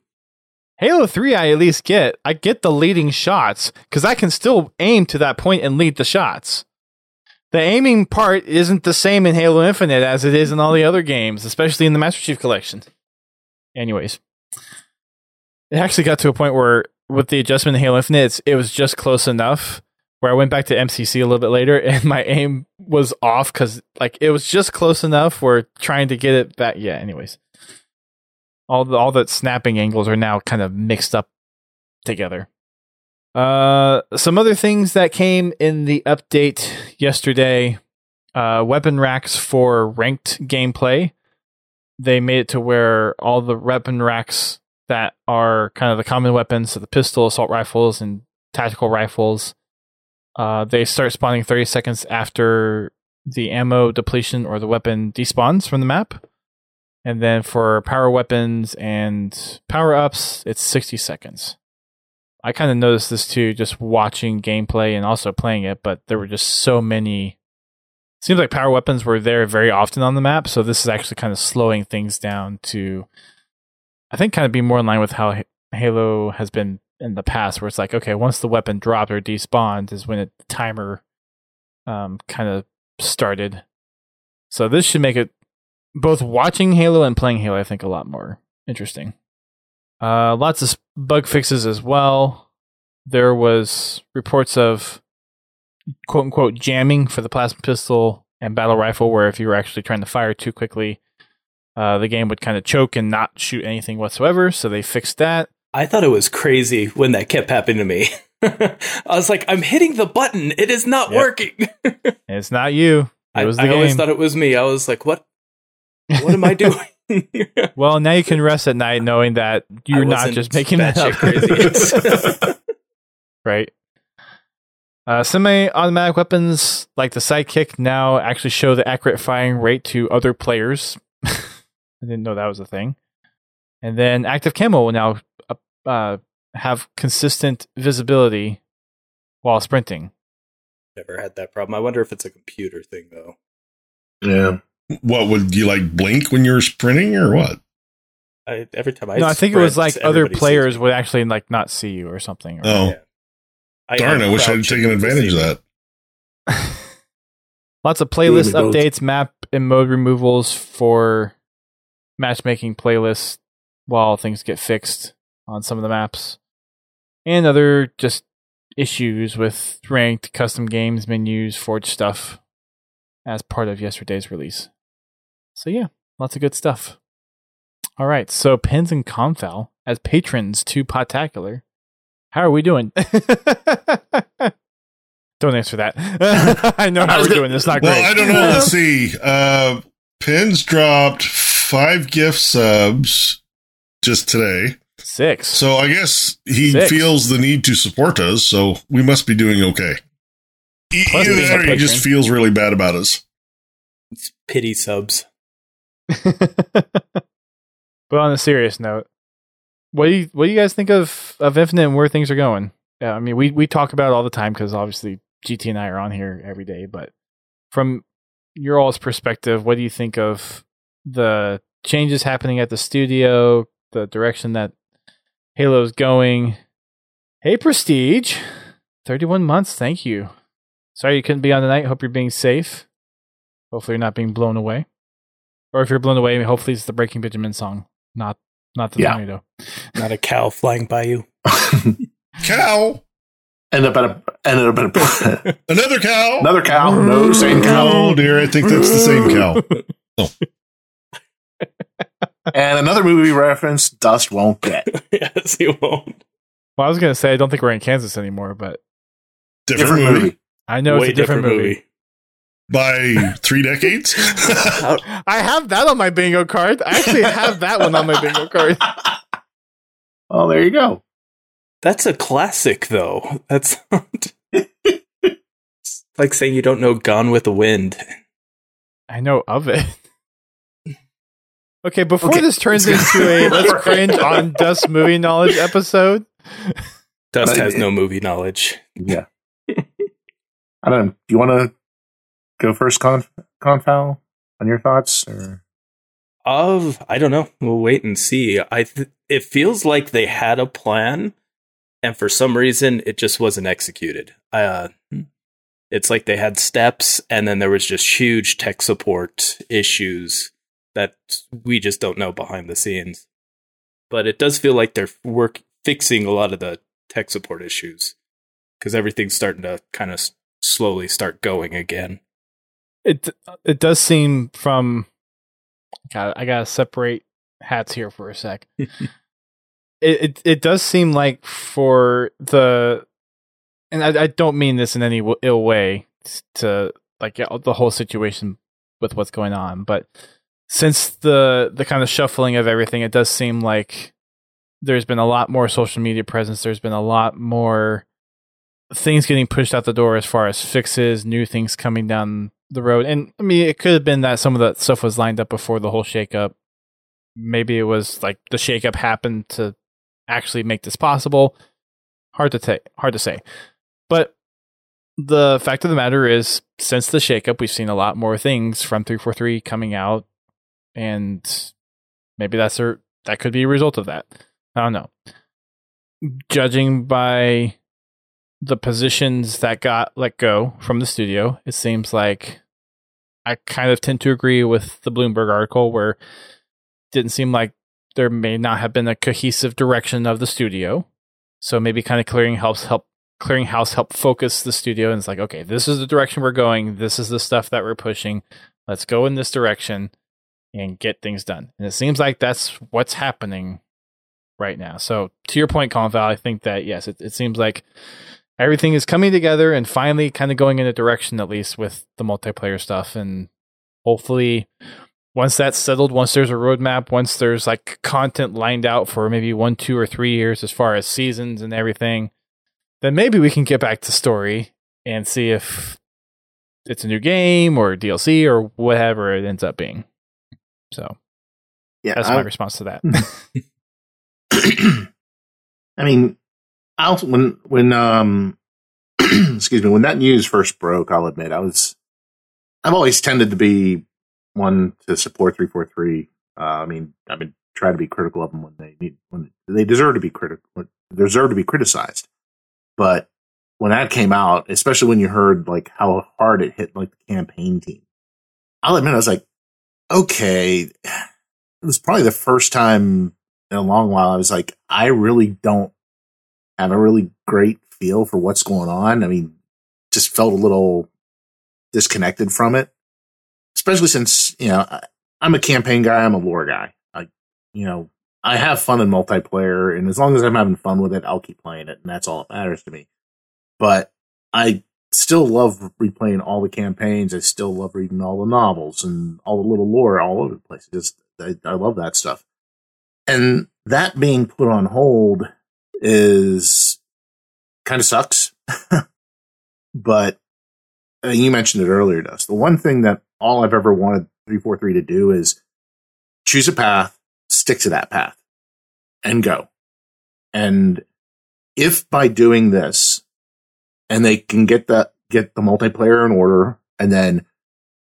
Speaker 1: Halo 3, I at least get. I get the leading shots because I can still aim to that point and lead the shots. The aiming part isn't the same in Halo Infinite as it is in all the other games, especially in the Master Chief Collection. Anyways, it actually got to a point where, with the adjustment in Halo Infinite, it was just close enough where I went back to MCC a little bit later [laughs] and my aim was off because, like, it was just close enough We're trying to get it back. Yeah, anyways all the all the snapping angles are now kind of mixed up together. Uh, some other things that came in the update yesterday: uh, weapon racks for ranked gameplay. They made it to where all the weapon racks that are kind of the common weapons, so the pistol, assault rifles, and tactical rifles, uh, they start spawning 30 seconds after the ammo depletion or the weapon despawns from the map. And then for power weapons and power ups, it's 60 seconds. I kind of noticed this too, just watching gameplay and also playing it, but there were just so many. Seems like power weapons were there very often on the map, so this is actually kind of slowing things down to, I think, kind of be more in line with how Halo has been in the past, where it's like, okay, once the weapon dropped or despawned is when the timer um, kind of started. So this should make it both watching Halo and playing Halo, I think, a lot more interesting. Uh, lots of bug fixes as well. There was reports of quote unquote jamming for the plasma pistol and battle rifle, where if you were actually trying to fire too quickly, uh, the game would kind of choke and not shoot anything whatsoever. So they fixed that.
Speaker 4: I thought it was crazy when that kept happening to me. [laughs] I was like, I'm hitting the button. It is not
Speaker 1: Yep.
Speaker 4: working. [laughs]
Speaker 1: It's not you. It
Speaker 4: I,
Speaker 1: was the
Speaker 4: I always thought it was me. I was like, what? [laughs] What am I doing?
Speaker 1: well, now you can rest at night knowing that you're not just making that up.
Speaker 4: crazy.
Speaker 1: right? Uh, semi-automatic weapons like the sidekick now actually show the accurate firing rate to other players. I didn't know that was a thing. And then active camo will now uh, have consistent visibility while sprinting.
Speaker 4: Never had that problem. I wonder if it's a computer thing though.
Speaker 3: Yeah.
Speaker 2: What would you like blink when you were sprinting or what?
Speaker 4: I, every time I
Speaker 1: no, I think it was like other players would actually like not see you or something. or-
Speaker 2: Oh,
Speaker 4: Yeah.
Speaker 2: Darn,
Speaker 4: am
Speaker 2: I wish I'd taken advantage of that. [laughs]
Speaker 1: Lots of playlist
Speaker 3: You and both.
Speaker 1: updates, map and mode removals for matchmaking playlists while things get fixed on some of the maps. And other just issues with ranked custom games, menus, forge stuff as part of yesterday's release. So yeah, lots of good stuff. All right, so Pins and Confal as patrons to Potacular. How are we doing? [laughs] Don't answer that. [laughs] I know how we're doing. It's not
Speaker 2: Well,
Speaker 1: great.
Speaker 2: I don't know. Let's [laughs] see. Uh, Pins dropped five gift subs just today.
Speaker 1: Six.
Speaker 2: So I guess he
Speaker 1: Six.
Speaker 2: feels the need to support us, so we must be doing okay.
Speaker 1: Plus
Speaker 2: Either that or he just feels really bad about us.
Speaker 4: It's pity subs. [laughs]
Speaker 1: but on a serious note, what do you what do you guys think of of Infinite and where things are going? Yeah, I mean, we we talk about it all the time because obviously GT and I are on here every day. But from your all's perspective, what do you think of the changes happening at the studio, the direction that Halo's going? Hey, Prestige, thirty-one months. Thank you. Sorry you couldn't be on tonight. Hope you're being safe. Hopefully, you're not being blown away. Or if you're blown away, hopefully it's the Breaking Benjamin song, not not the
Speaker 3: Yeah.
Speaker 1: tornado.
Speaker 4: Not a cow flying by you. [laughs]
Speaker 2: Cow!
Speaker 3: End up at a ended up at a, [laughs]
Speaker 2: Another cow!
Speaker 3: another cow. No, same cow.
Speaker 2: Oh dear, I think that's the same cow. [laughs] Oh.
Speaker 3: And another movie reference Dust won't get. [laughs]
Speaker 4: yes, he won't.
Speaker 1: Well, I was gonna say I don't think we're in Kansas anymore, but
Speaker 2: Different, movie.
Speaker 1: I know
Speaker 4: Way
Speaker 1: it's a different, movie.
Speaker 2: by three decades. [laughs]
Speaker 1: I have that on my bingo card. I actually have that one on my bingo card. [laughs]
Speaker 3: Oh, there you go.
Speaker 4: That's a classic, though. That's like saying you don't know Gone with the Wind.
Speaker 1: I know of it. Okay, before
Speaker 3: Okay.
Speaker 1: this turns into a [laughs] let's cringe on Dust movie knowledge episode,
Speaker 4: Dust has no movie knowledge.
Speaker 3: Yeah. I don't know. Do you want to go first, Con Confowl, on your thoughts? Or?
Speaker 4: Of I don't know. We'll wait and see. I th- it feels like they had a plan, and for some reason it just wasn't executed. Uh, it's like they had steps, and then there was just huge tech support issues that we just don't know behind the scenes. But it does feel like they're work fixing a lot of the tech support issues because everything's starting to kind of s- slowly start going again.
Speaker 1: it it does seem from God, I gotta separate hats here for a sec. [laughs] it, it it does seem like for the, and I, I don't mean this in any w- ill way to like the whole situation with what's going on, but since the the kind of shuffling of everything, it does seem like there's been a lot more social media presence. There's been a lot more things getting pushed out the door as far as fixes, new things coming down the road. And I mean, it could have been that some of that stuff was lined up before the whole shakeup. Maybe it was like the shakeup happened to actually make this possible. Hard to say. Hard to say. But the fact of the matter is, since the shakeup, we've seen a lot more things from 343 coming out, and maybe that's a that could be a result of that. I don't know. Judging by the positions that got let go from the studio, it seems like I kind of tend to agree with the Bloomberg article where didn't seem like there may not have been a cohesive direction of the studio. So maybe kind of clearing helps help clearing house help focus the studio and it's like, okay, this is the direction we're going. This is the stuff that we're pushing. Let's go in this direction and get things done. And it seems like that's what's happening right now. So to your point, Colin Val, I think that yes, it, it seems like everything is coming together and finally kind of going in a direction at least with the multiplayer stuff and hopefully once that's settled once there's a roadmap once there's like content lined out for maybe one two or three years as far as seasons and everything then maybe we can get back to story and see if it's a new game or dlc or whatever it ends up being so
Speaker 3: Yeah,
Speaker 1: that's
Speaker 3: I-
Speaker 1: my response to that [laughs] [clears throat]
Speaker 3: I mean, I'll when when um [clears throat] excuse me when that news first broke, I'll admit I was I've always tended to be one to support three four three. Uh, I mean, I've been trying to be critical of them when they need when they deserve to be critical, deserve to be criticized. But when that came out, especially when you heard like how hard it hit like the campaign team, I'll admit I was like, okay, it was probably the first time in a long while I was like, I really don't have a really great feel for what's going on. I mean, just felt a little disconnected from it, especially since, you know, I, I'm a campaign guy. I'm a lore guy. I, you know, I have fun in multiplayer and as long as I'm having fun with it, I'll keep playing it. And that's all that matters to me. But I still love replaying all the campaigns. I still love reading all the novels and all the little lore all over the place. Just, I, I love that stuff. And that being put on hold is kind of sucks. [laughs] but uh, you mentioned it earlier, Dust. The one thing that all I've ever wanted 343 to do is choose a path, stick to that path, and go. And if by doing this, and they can get the get the multiplayer in order, and then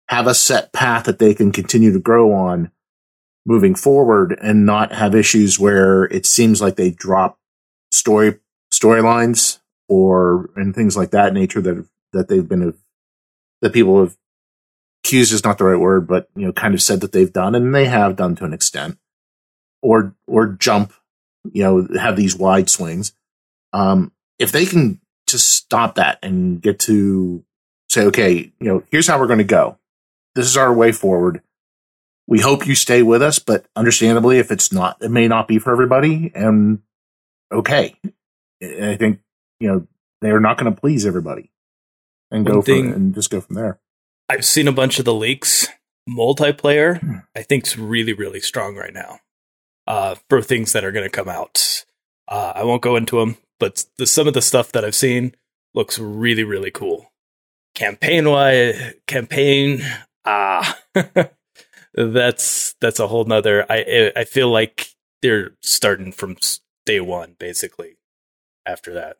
Speaker 3: have a set path that they can continue to grow on moving forward, and not have issues where it seems like they drop story storylines or and things like that nature that that they've been that people have accused is not the right word, but you know, kind of said that they've done, and they have done to an extent, or or jump, you know, have these wide swings. Um, if they can just stop that and get to say, okay, you know, here's how we're going to go. This is our way forward. we hope you stay with us, but understandably, if it's not, it may not be for everybody. And okay, I think you know they are not going to please everybody, and
Speaker 4: One
Speaker 3: go
Speaker 4: thing-
Speaker 3: from and just go from there.
Speaker 4: I've seen a bunch of the leaks. Multiplayer,
Speaker 3: Hmm.
Speaker 4: I think's really, really strong right now. Uh, for things that are going to come out. Uh, I won't go into them, but the, some of the stuff that I've seen looks really, really cool. Campaign wise, campaign, ah, [laughs] that's that's a whole nother. I I feel like they're starting from day one, basically. After that,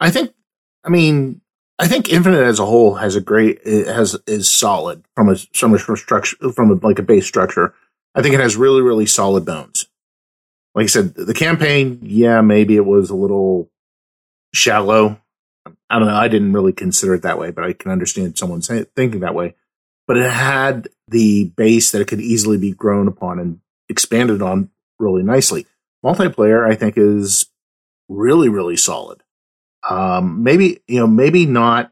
Speaker 3: I think, I mean, I think Infinite as a whole has a great, it has, is solid from a, from a structure, from a, like a base structure. I think it has really, really solid bones. Like I said, the campaign, yeah, maybe it was a little shallow. I don't know. I didn't really consider it that way, but I can understand someone say, thinking that way. But it had the base that it could easily be grown upon and expanded on really nicely. Multiplayer, I think, is really, really solid. Um, maybe, you know, maybe not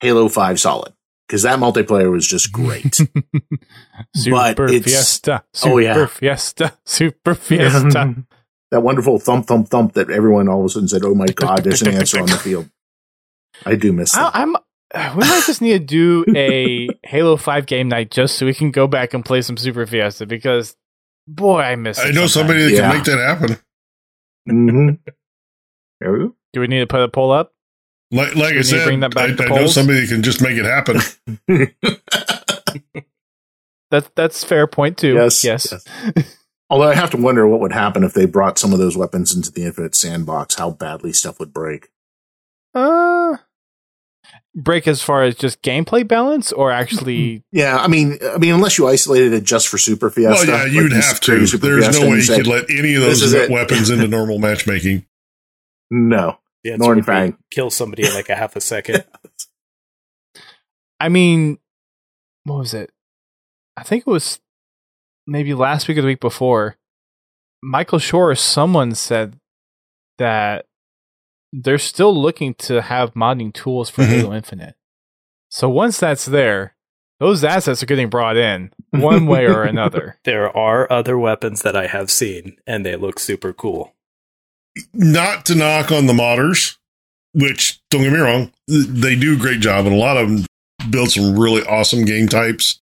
Speaker 3: Halo 5 solid because that multiplayer was just great. [laughs]
Speaker 1: Super
Speaker 3: it's-
Speaker 1: Fiesta. Super
Speaker 3: Oh, yeah.
Speaker 1: Fiesta. [laughs] Super Fiesta. [laughs]
Speaker 3: that wonderful thump, thump, thump that everyone all of a sudden said, oh my God, there's an answer on the field. I do miss that.
Speaker 1: I, I'm. We might just need to do a Halo Five game night just so we can go back and play some Super Fiesta because, boy, I miss.
Speaker 2: I
Speaker 1: it
Speaker 2: know
Speaker 1: sometimes.
Speaker 2: somebody that
Speaker 3: Yeah.
Speaker 2: can make that happen.
Speaker 3: hmm There we go.
Speaker 1: Do we need to put a poll up?
Speaker 2: Like, like I said,
Speaker 1: bring that back
Speaker 2: I,
Speaker 1: to
Speaker 2: I know somebody can just make it happen. [laughs]
Speaker 1: That's that's fair point too.
Speaker 3: Yes,
Speaker 1: Yes.
Speaker 3: Although I have to wonder what would happen if they brought some of those weapons into the Infinite Sandbox, how badly stuff would break.
Speaker 1: Uh, break as far as just gameplay balance or actually.
Speaker 3: Yeah, I mean, I mean, unless you isolated it just for Super Fiesta.
Speaker 2: well, yeah,
Speaker 3: like
Speaker 2: you'd
Speaker 3: you
Speaker 2: have to.
Speaker 3: Super
Speaker 2: There's
Speaker 3: Fiesta
Speaker 2: no way you
Speaker 3: said,
Speaker 2: could let any of those weapons into normal matchmaking. [laughs]
Speaker 3: No.
Speaker 4: The answer
Speaker 3: Norn
Speaker 4: would be kill somebody in like a half a second. [laughs]
Speaker 1: I mean, what was it? I think it was maybe last week or the week before. Michael Shore, or someone said that they're still looking to have modding tools for
Speaker 2: Mhm.
Speaker 1: Halo Infinite. So once that's there, those assets are getting brought in [laughs] one way or another.
Speaker 4: there are other weapons that I have seen, and they look super cool.
Speaker 2: Not to knock on the modders, which don't get me wrong, they do a great job, and a lot of them build some really awesome game types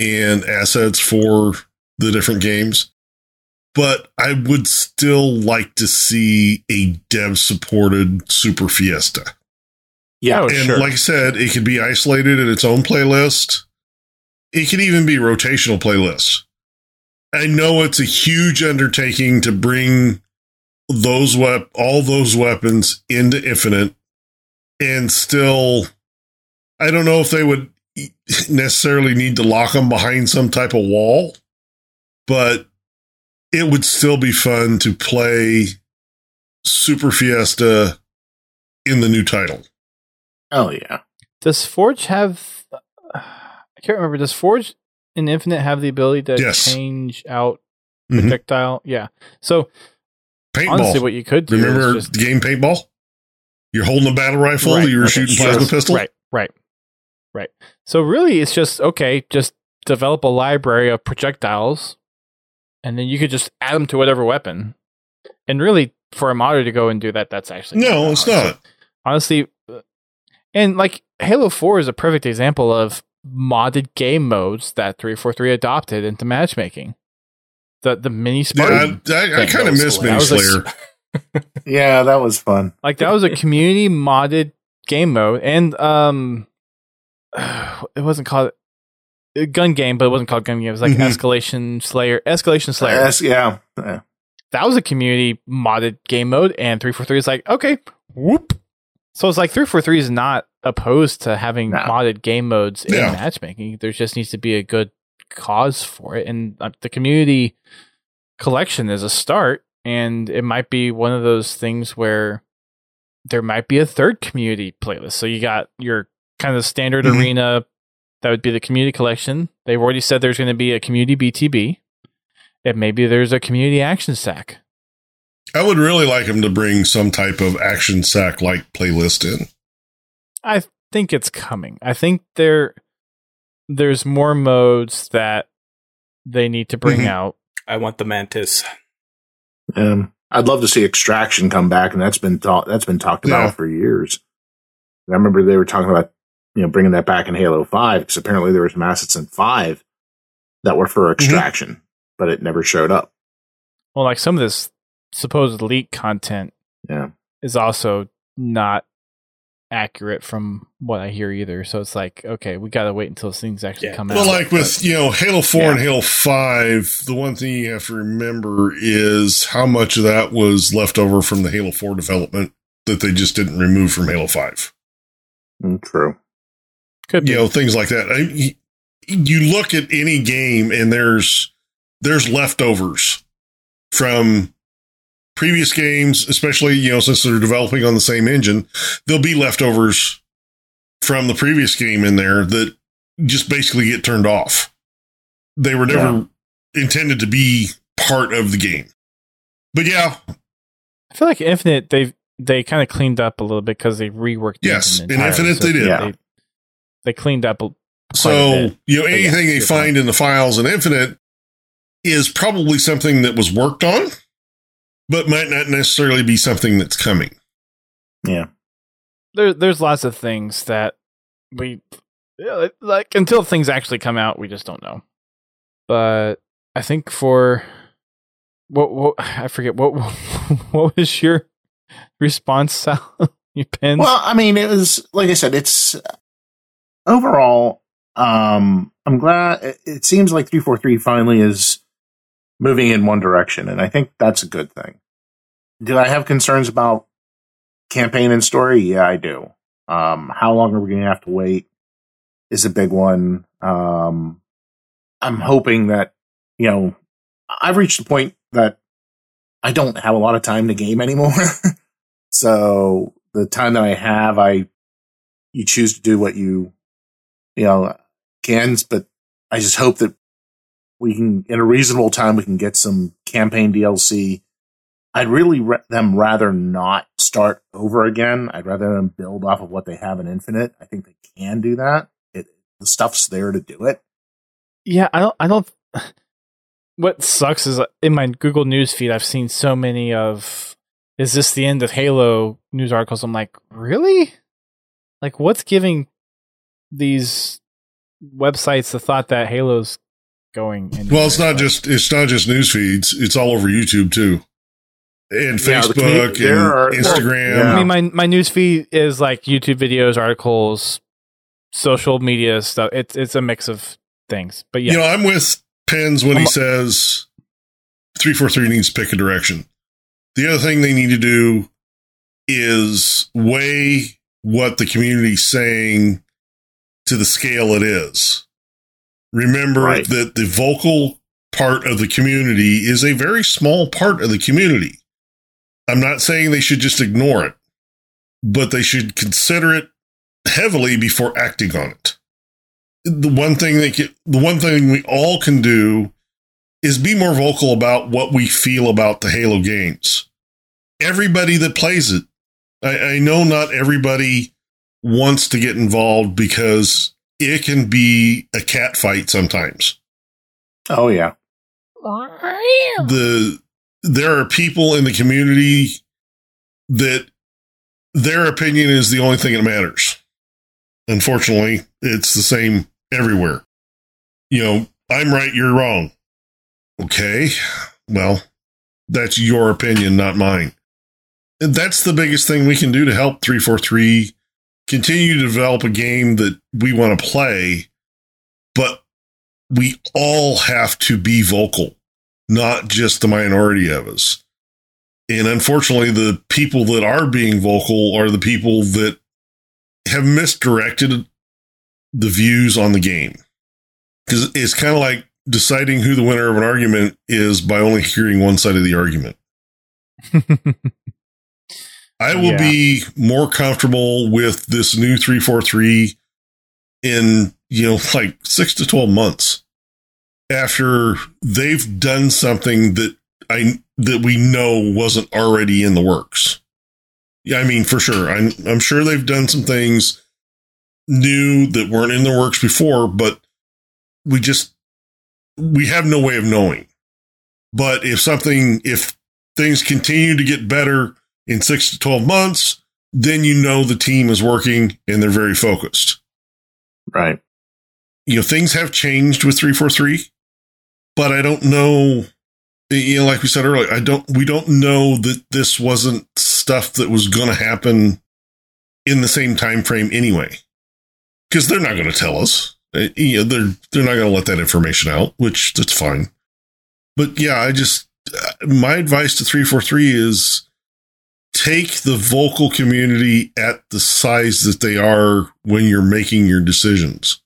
Speaker 2: and assets for the different games. But I would still like to see a dev supported Super Fiesta.
Speaker 3: Yeah.
Speaker 1: Oh,
Speaker 2: and
Speaker 1: sure.
Speaker 2: like I said, it could be isolated in its own playlist. It could even be rotational playlists. I know it's a huge undertaking to bring those wep- all those weapons into Infinite, and still, I don't know if they would necessarily need to lock them behind some type of wall, but it would still be fun to play Super Fiesta in the new title.
Speaker 3: Oh, yeah.
Speaker 1: Does Forge have? I can't remember. Does Forge in Infinite have the ability to
Speaker 2: Yes.
Speaker 1: change out
Speaker 2: Mhm.
Speaker 1: projectile? Yeah. So
Speaker 2: Paintball.
Speaker 1: honestly, what you could do
Speaker 2: Remember
Speaker 1: is just
Speaker 2: the game paintball? You're holding a battle rifle,
Speaker 1: Right,
Speaker 2: you were
Speaker 1: okay,
Speaker 2: shooting
Speaker 1: sure.
Speaker 2: plasma pistol.
Speaker 1: Right, right, right. So really, it's just okay. Just develop a library of projectiles, and then you could just add them to whatever weapon. And really, for a modder to go and do that, that's actually
Speaker 2: No, it's.
Speaker 1: So,
Speaker 2: not.
Speaker 1: honestly. uh, And like Halo Four is a perfect example of modded game modes that three four three adopted into matchmaking. The the mini
Speaker 2: Yeah, I, I, I kind of
Speaker 1: was
Speaker 2: miss
Speaker 1: hilarious.
Speaker 2: Mini
Speaker 1: That was a s-
Speaker 2: Slayer. [laughs]
Speaker 3: Yeah, that was fun.
Speaker 1: like that was a community modded game mode and um [sighs] it wasn't called a gun game but it wasn't called gun game it was like
Speaker 2: Mhm.
Speaker 1: escalation slayer escalation slayer
Speaker 3: Yes, yeah. yeah.
Speaker 1: that was a community modded game mode and 343 is like okay whoop so it's like 343 is not opposed to having
Speaker 3: No.
Speaker 1: modded game modes in
Speaker 2: Yeah.
Speaker 1: matchmaking there just needs to be a good cause for it and uh, the community collection is a start and it might be one of those things where there might be a third community playlist so you got your kind of standard
Speaker 2: Mhm.
Speaker 1: arena that would be the community collection they've already said there's going to be a community btb and maybe there's a community action sack.
Speaker 2: I would really like him to bring some type of action sack like playlist in.
Speaker 1: I think it's coming. I think there there's more modes that they need to bring
Speaker 2: Mhm.
Speaker 1: out.
Speaker 4: I want the mantis.
Speaker 3: Um, I'd love to see Extraction come back, and that's been ta- that's been talked about
Speaker 2: Yeah.
Speaker 3: for years. I remember they were talking about you know bringing that back in Halo Five because apparently there was some assets in Five that were for Extraction, but it never showed up.
Speaker 1: Well, like some of this supposed leak content
Speaker 3: Yeah,
Speaker 1: is also not accurate from what I hear either. So it's like, okay, we got to wait until these things actually
Speaker 4: Yeah.
Speaker 1: come
Speaker 2: Well,
Speaker 1: out.
Speaker 2: Well, like with you know Halo Four
Speaker 3: Yeah.
Speaker 2: and Halo Five, the one thing you have to remember is how much of that was left over from the Halo Four development that they just didn't remove from Halo Five.
Speaker 3: Mm, true.
Speaker 1: Could be.
Speaker 2: You know things like that. I, you- you look at any game and there's there's leftovers from previous games, especially you know since they're developing on the same engine. There'll be leftovers from the previous game in there that just basically get turned off. They were never intended to be part of the game. But yeah,
Speaker 1: I feel like Infinite they they kind of cleaned up a little bit because they reworked. the
Speaker 2: Yes, in. Infinite they did.
Speaker 3: Yeah.
Speaker 1: They, they cleaned up. a-
Speaker 2: so you know
Speaker 1: But yeah,
Speaker 2: anything they find in the files in Infinite is probably something that was worked on, but might not necessarily be something that's coming.
Speaker 3: Yeah,
Speaker 1: There, there's lots of things that we yeah, like until things actually come out, we just don't know. But I think for what, what [sighs] I forget what [laughs] what was your response, Sal? [laughs] you pinned.
Speaker 3: Well, I mean, it was like I said, it's overall. Um, I'm glad it, it seems like three four three finally is moving in one direction, and I think that's a good thing. Do I have concerns about campaign and story? Yeah, I do. Um, how long are we going to have to wait? Is a big one. Um, I'm hoping that you know I've reached the point that I don't have a lot of time to game anymore. [laughs] so the time that I have, I you choose to do what you you know can, but I just hope that we can in a reasonable time we can get some campaign DLC. I'd really ra- them rather not start over again. I'd rather them build off of what they have in Infinite. I think they can do that. It, the stuff's there to do it.
Speaker 1: Yeah, I don't. I don't. [sighs] What sucks is uh, in my Google News feed, I've seen so many of. Is this the end of Halo news articles? I'm like, really? Like, what's giving these websites the thought that Halo's going?
Speaker 2: Well, it's
Speaker 1: anywhere?
Speaker 2: not just it's not just news feeds; it's all over YouTube too, and
Speaker 3: Yeah, the
Speaker 2: Facebook
Speaker 3: commu-
Speaker 2: and
Speaker 3: are-
Speaker 2: Instagram.
Speaker 3: Yeah.
Speaker 1: I mean, my my news feed is like YouTube videos, articles, social media stuff. It's it's a mix of things. But yeah,
Speaker 2: You know, I'm with Pens when he
Speaker 1: I'm-
Speaker 2: says three four three needs to pick a direction. The other thing they need to do is weigh what the community's saying to the scale it is. Remember
Speaker 3: Right.
Speaker 2: that the vocal part of the community is a very small part of the community. I'm not saying they should just ignore it, but they should consider it heavily before acting on it the one thing they can, the one thing we all can do is be more vocal about what we feel about the Halo games. Everybody that plays it, I, I know not everybody wants to get involved because it can be a cat fight sometimes.
Speaker 3: Oh yeah,
Speaker 2: The there are people in the community that their opinion is the only thing that matters. Unfortunately, it's the same everywhere. You know, I'm right, you're wrong. Okay. Well, that's your opinion, not mine. And that's the biggest thing we can do to help 343 continue to develop a game that we want to play, but we all have to be vocal, not just the minority of us. And unfortunately, the people that are being vocal are the people that have misdirected the views on the game. Because it's kind of like deciding who the winner of an argument is by only hearing one side of the argument. [laughs] I will
Speaker 1: Yeah.
Speaker 2: be more comfortable with this new 343 in, you know, [laughs] like six to 12 months after they've done something that I, that we know wasn't already in the works. Yeah, I mean, for sure. I'm, I'm sure they've done some things new that weren't in the works before, but we just, we have no way of knowing. But if something, if things continue to get better in six to 12 months, then you know the team is working and they're very focused.
Speaker 3: Right.
Speaker 2: You know, things have changed with 343, but I don't know. You know, like we said earlier, I don't, we don't know that this wasn't stuff that was going to happen in the same time frame anyway. Cause they're not going to tell us. Uh, You know, they're, they're not going to let that information out, which that's fine. But yeah, I just, uh, my advice to 343 is take the vocal community at the size that they are when you're making your decisions.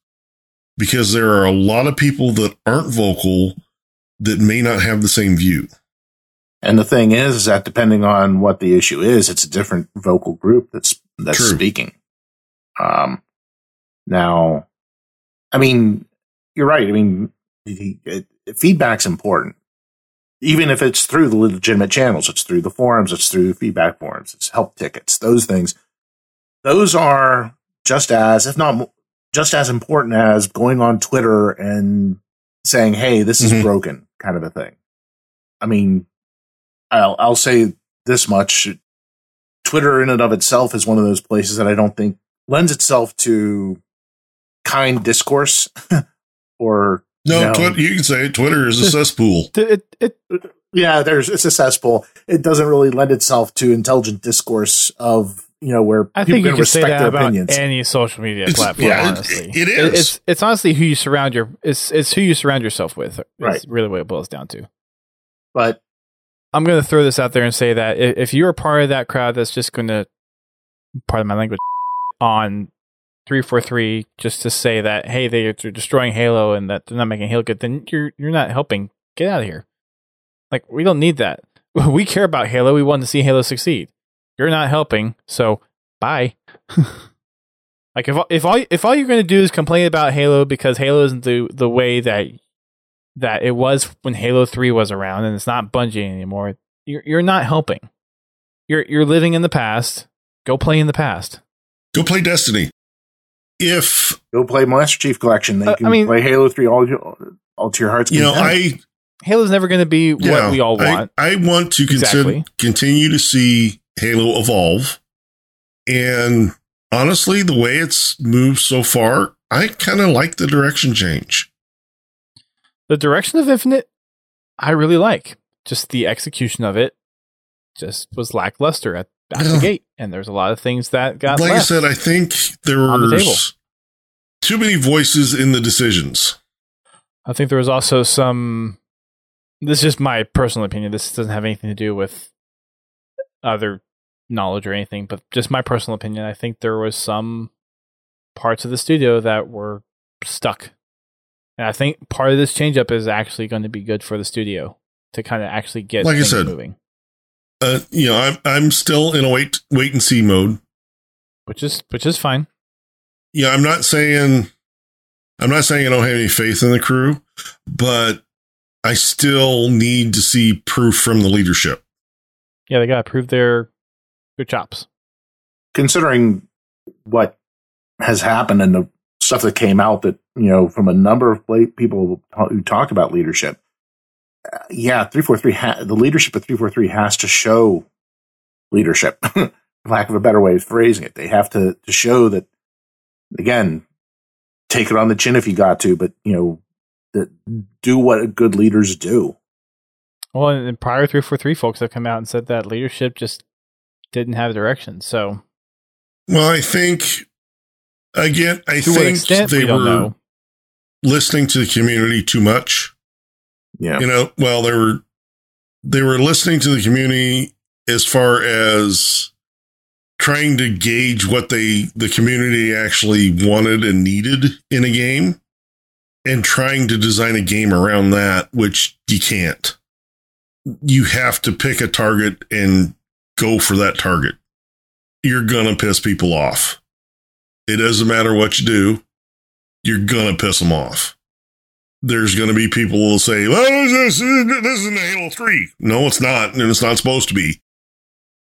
Speaker 2: Because there are a lot of people that aren't vocal that may not have the same view.
Speaker 3: And the thing is, is that depending on what the issue is, it's a different vocal group that's that's
Speaker 2: True.
Speaker 3: speaking. Um, now, I mean, you're right. I mean, feedback's important, even if it's through the legitimate channels. It's through the forums. It's through feedback forums. It's help tickets. Those things. Those are just as, if not just as important as going on Twitter and saying, "Hey, this is
Speaker 2: Mhm.
Speaker 3: broken," kind of a thing. I mean, I'll I'll say this much: Twitter, in and of itself, is one of those places that I don't think lends itself to kind discourse [laughs] or
Speaker 2: No,
Speaker 3: No.
Speaker 2: Twi- you can say it. Twitter is a cesspool. [laughs]
Speaker 1: It, it, it,
Speaker 3: yeah, there's it's a cesspool. It doesn't really lend itself to intelligent discourse of you know where
Speaker 1: I
Speaker 3: people
Speaker 1: think you
Speaker 3: can
Speaker 1: can say that
Speaker 3: their
Speaker 1: about
Speaker 3: opinions.
Speaker 1: any social media
Speaker 2: It's-
Speaker 1: platform.
Speaker 2: yeah, it-
Speaker 1: honestly,
Speaker 2: it is.
Speaker 1: It's it's honestly who you surround your it's it's who you surround yourself with.
Speaker 3: Right.
Speaker 1: really what it boils down to.
Speaker 3: but
Speaker 1: I'm going to throw this out there and say that if you're a part of that crowd that's just going to, part of my language, on 343 just to say that, hey, they- they're destroying Halo and that they're not making Halo good, then you're, you're not helping. Get out of here. Like, we don't need that. [laughs] We care about Halo. We want to see Halo succeed. You're not helping. So, bye. [laughs] like, if, if all, if all you're going to do is complain about Halo because Halo isn't the, the way that that it was when Halo 3 was around and it's not Bungie anymore, you're you're not helping. You're you're living in the past. Go play in the past.
Speaker 2: Go play Destiny. If
Speaker 3: go play Master Chief Collection. Then
Speaker 1: Uh,
Speaker 3: you can
Speaker 1: I mean-
Speaker 3: play Halo Three all all to your heart's
Speaker 2: you know,
Speaker 3: content.
Speaker 2: I
Speaker 1: Halo's never going to be
Speaker 2: yeah,
Speaker 1: what we all want.
Speaker 2: I, want to consider continue to see Halo evolve, and honestly, the way it's moved so far, I kind of like the direction change.
Speaker 1: the direction of Infinite, I really like. Just the execution of it just was lackluster at, at the gate, and there's a lot of things that got
Speaker 2: like. I said, I think there
Speaker 1: on the
Speaker 2: too many voices in the decisions.
Speaker 1: I think there was also some. This is just my personal opinion. This doesn't have anything to do with other knowledge or anything, but just my personal opinion. I think there was some parts of the studio that were stuck, and I think part of this change up is actually going to be good for the studio to kind of actually get
Speaker 2: Like I said,
Speaker 1: moving,
Speaker 2: Uh, you know, I'm I'm still in a wait wait and see mode.
Speaker 1: which is which is fine.
Speaker 2: Yeah, I'm not saying I'm not saying I don't have any faith in the crew, but I still need to see proof from the leadership.
Speaker 1: Yeah, they got to prove their their chops.
Speaker 3: considering what has happened and the stuff that came out that you know from a number of people who talk about leadership yeah 343 ha- the leadership of 343 has to show leadership for [laughs] lack of a better way of phrasing it they have to, to show that again take it on the chin if you got to but you know that do what good leaders do
Speaker 1: Well, and, and prior three four three folks have come out and said that leadership just didn't have direction. So
Speaker 2: Well, I think again, I
Speaker 1: to what
Speaker 2: think
Speaker 1: extent
Speaker 2: they
Speaker 1: we
Speaker 2: were
Speaker 1: know.
Speaker 2: listening to the community too much.
Speaker 3: Yeah.
Speaker 2: You know, well, they were they were listening to the community as far as trying to gauge what they the community actually wanted and needed in a game and trying to design a game around that which you can't. You have to pick a target and go for that target. You're gonna piss people off. It doesn't matter what you do you're gonna piss them off there's going to be people who will say, well, this, this isn't Halo 3. No, it's not. And it's not supposed to be.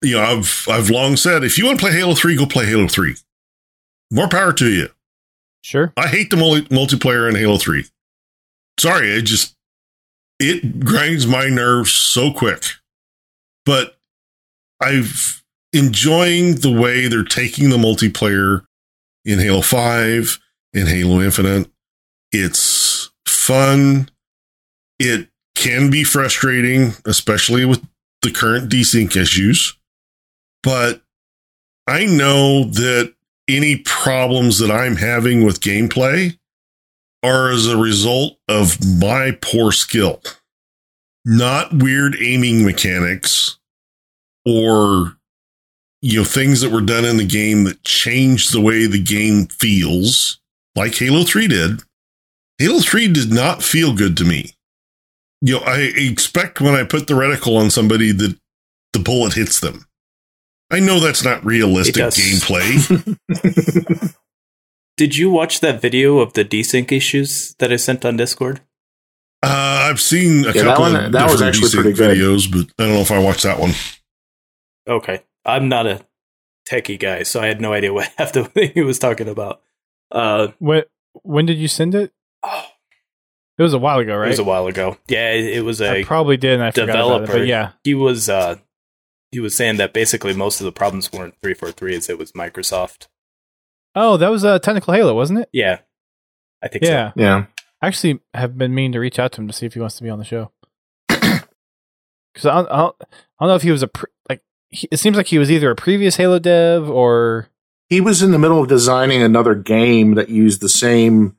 Speaker 2: You know, I've, I've long said, if you want to play Halo 3, go play Halo 3. More power to you.
Speaker 1: Sure.
Speaker 2: I hate the multi- multiplayer in Halo 3. Sorry, I just, it grinds my nerves so quick. But I've enjoying the way they're taking the multiplayer in Halo 5, in Halo Infinite. It's fun. It can be frustrating, especially with the current desync issues. But I know that any problems that I'm having with gameplay are as a result of my poor skill, not weird aiming mechanics or you know things that were done in the game that changed the way the game feels like Halo 3 did. Halo 3 did not feel good to me. You know, I expect when I put the reticle on somebody that the bullet hits them. I know that's not realistic gameplay. [laughs]
Speaker 4: Did you watch that video of the desync issues that I sent on Discord?
Speaker 2: Uh, I've seen a
Speaker 3: Yeah, that
Speaker 2: couple
Speaker 3: one-
Speaker 2: of
Speaker 3: that was
Speaker 2: different
Speaker 3: actually pretty good.
Speaker 2: videos, but I don't know if I watched that one.
Speaker 4: Okay. I'm not a techie guy, so I had no idea what [laughs] half the thing he was talking about. Uh,
Speaker 1: When when did you send it?
Speaker 4: Oh,
Speaker 1: It was a while ago, right?
Speaker 4: it was a while ago. Yeah, it, it was
Speaker 1: I
Speaker 4: a
Speaker 1: probably did, and I forgot about it.
Speaker 4: developer.
Speaker 1: But yeah,
Speaker 4: he was uh, he was saying that basically most of the problems weren't 343, as it was Microsoft.
Speaker 1: oh, that was a uh, technical Halo, wasn't it?
Speaker 4: Yeah, I think
Speaker 1: Yeah,
Speaker 3: yeah.
Speaker 1: I actually have been meaning to reach out to him to see if he wants to be on the show. [coughs] Because I, don't- I, don't- I don't know if he was a pre- like. He, it seems like he was either a previous Halo dev or
Speaker 3: He was in the middle of designing another game that used the same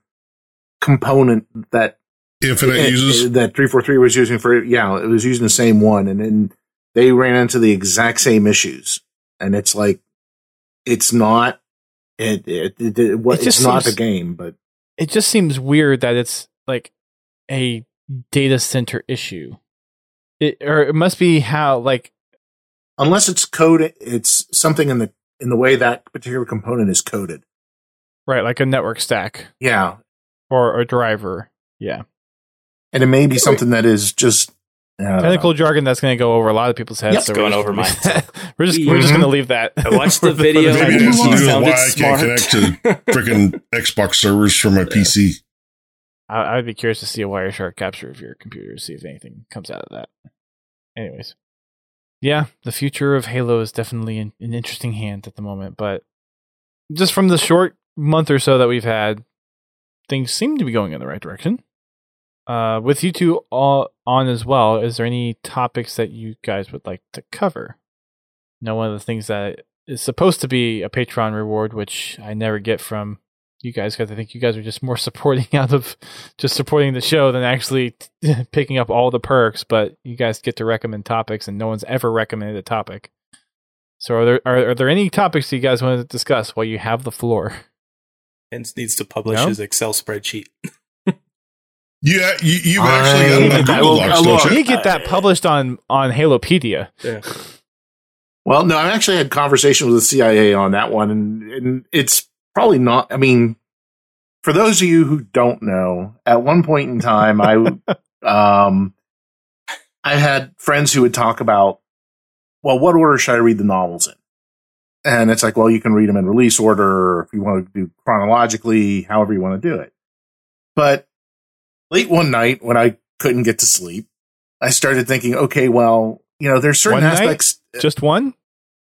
Speaker 3: component that
Speaker 2: Infinite
Speaker 3: eh,
Speaker 2: uses.
Speaker 3: that 343 was using for yeah, it was using the same one and then they ran into the exact same issues. And it's like it's not it it, it, it, what-
Speaker 1: It just
Speaker 3: it's not
Speaker 1: seems-
Speaker 3: the game, but
Speaker 1: it just seems weird that it's like a data center issue. It or it must be how like
Speaker 3: unless it's coded it's something in the in the way that particular component is coded.
Speaker 1: right like a network stack
Speaker 3: Yeah.
Speaker 1: Or a driver. Yeah,
Speaker 3: And it may be something that is just I don't know.
Speaker 1: technical jargon that's going to go over a lot of people's heads.
Speaker 4: Yep,
Speaker 1: so
Speaker 4: going
Speaker 1: we're
Speaker 4: over
Speaker 1: just,
Speaker 4: mine, [laughs]
Speaker 1: we're just we're just
Speaker 3: Mhm.
Speaker 1: going to leave that.
Speaker 4: I watched the [laughs] video.
Speaker 1: time
Speaker 2: Maybe it
Speaker 1: being.
Speaker 2: has to
Speaker 4: He
Speaker 2: do with
Speaker 4: sounded
Speaker 2: why I
Speaker 4: smart.
Speaker 2: can't connect to freaking Xbox servers from my PC.
Speaker 1: I, I'd be curious to see a Wireshark capture of your computer to see if anything comes out of that. Anyways, yeah, the future of Halo is definitely in an interesting hand at the moment, but just from the short month or so that we've had, things seem to be going in the right direction. Uh, with you two all on as well, is there any topics that you guys would like to cover? Now, one of the things that is supposed to be a Patreon reward, which I never get from you guys, because I think you guys are just more [laughs] supporting out of just supporting the show than actually [laughs] picking up all the perks. But you guys get to recommend topics, and no one's ever recommended a topic. So, are there are, are there any topics you guys want to discuss while you have the floor? [laughs]
Speaker 4: Hence needs to publish
Speaker 1: No?
Speaker 4: his Excel spreadsheet. [laughs]
Speaker 2: Yeah, you, you've actually got
Speaker 3: I-
Speaker 2: on Google
Speaker 3: will-
Speaker 2: Docs, don't
Speaker 1: You
Speaker 2: you?
Speaker 1: get that published on on Halopedia.
Speaker 4: Yeah.
Speaker 3: Well, no, I actually had conversations with the CIA on that one, and, and it's probably not. I mean, for those of you who don't know, at one point in time, I [laughs] um, I had friends who would talk about, well, what order should I read the novels in? And it's like, well, you can read them in release order, if you want to do chronologically, however you want to do it. But late one night, when I couldn't get to sleep, I started thinking, okay, well, you know, there's certain
Speaker 1: One night?
Speaker 3: aspects uh,
Speaker 1: Just one?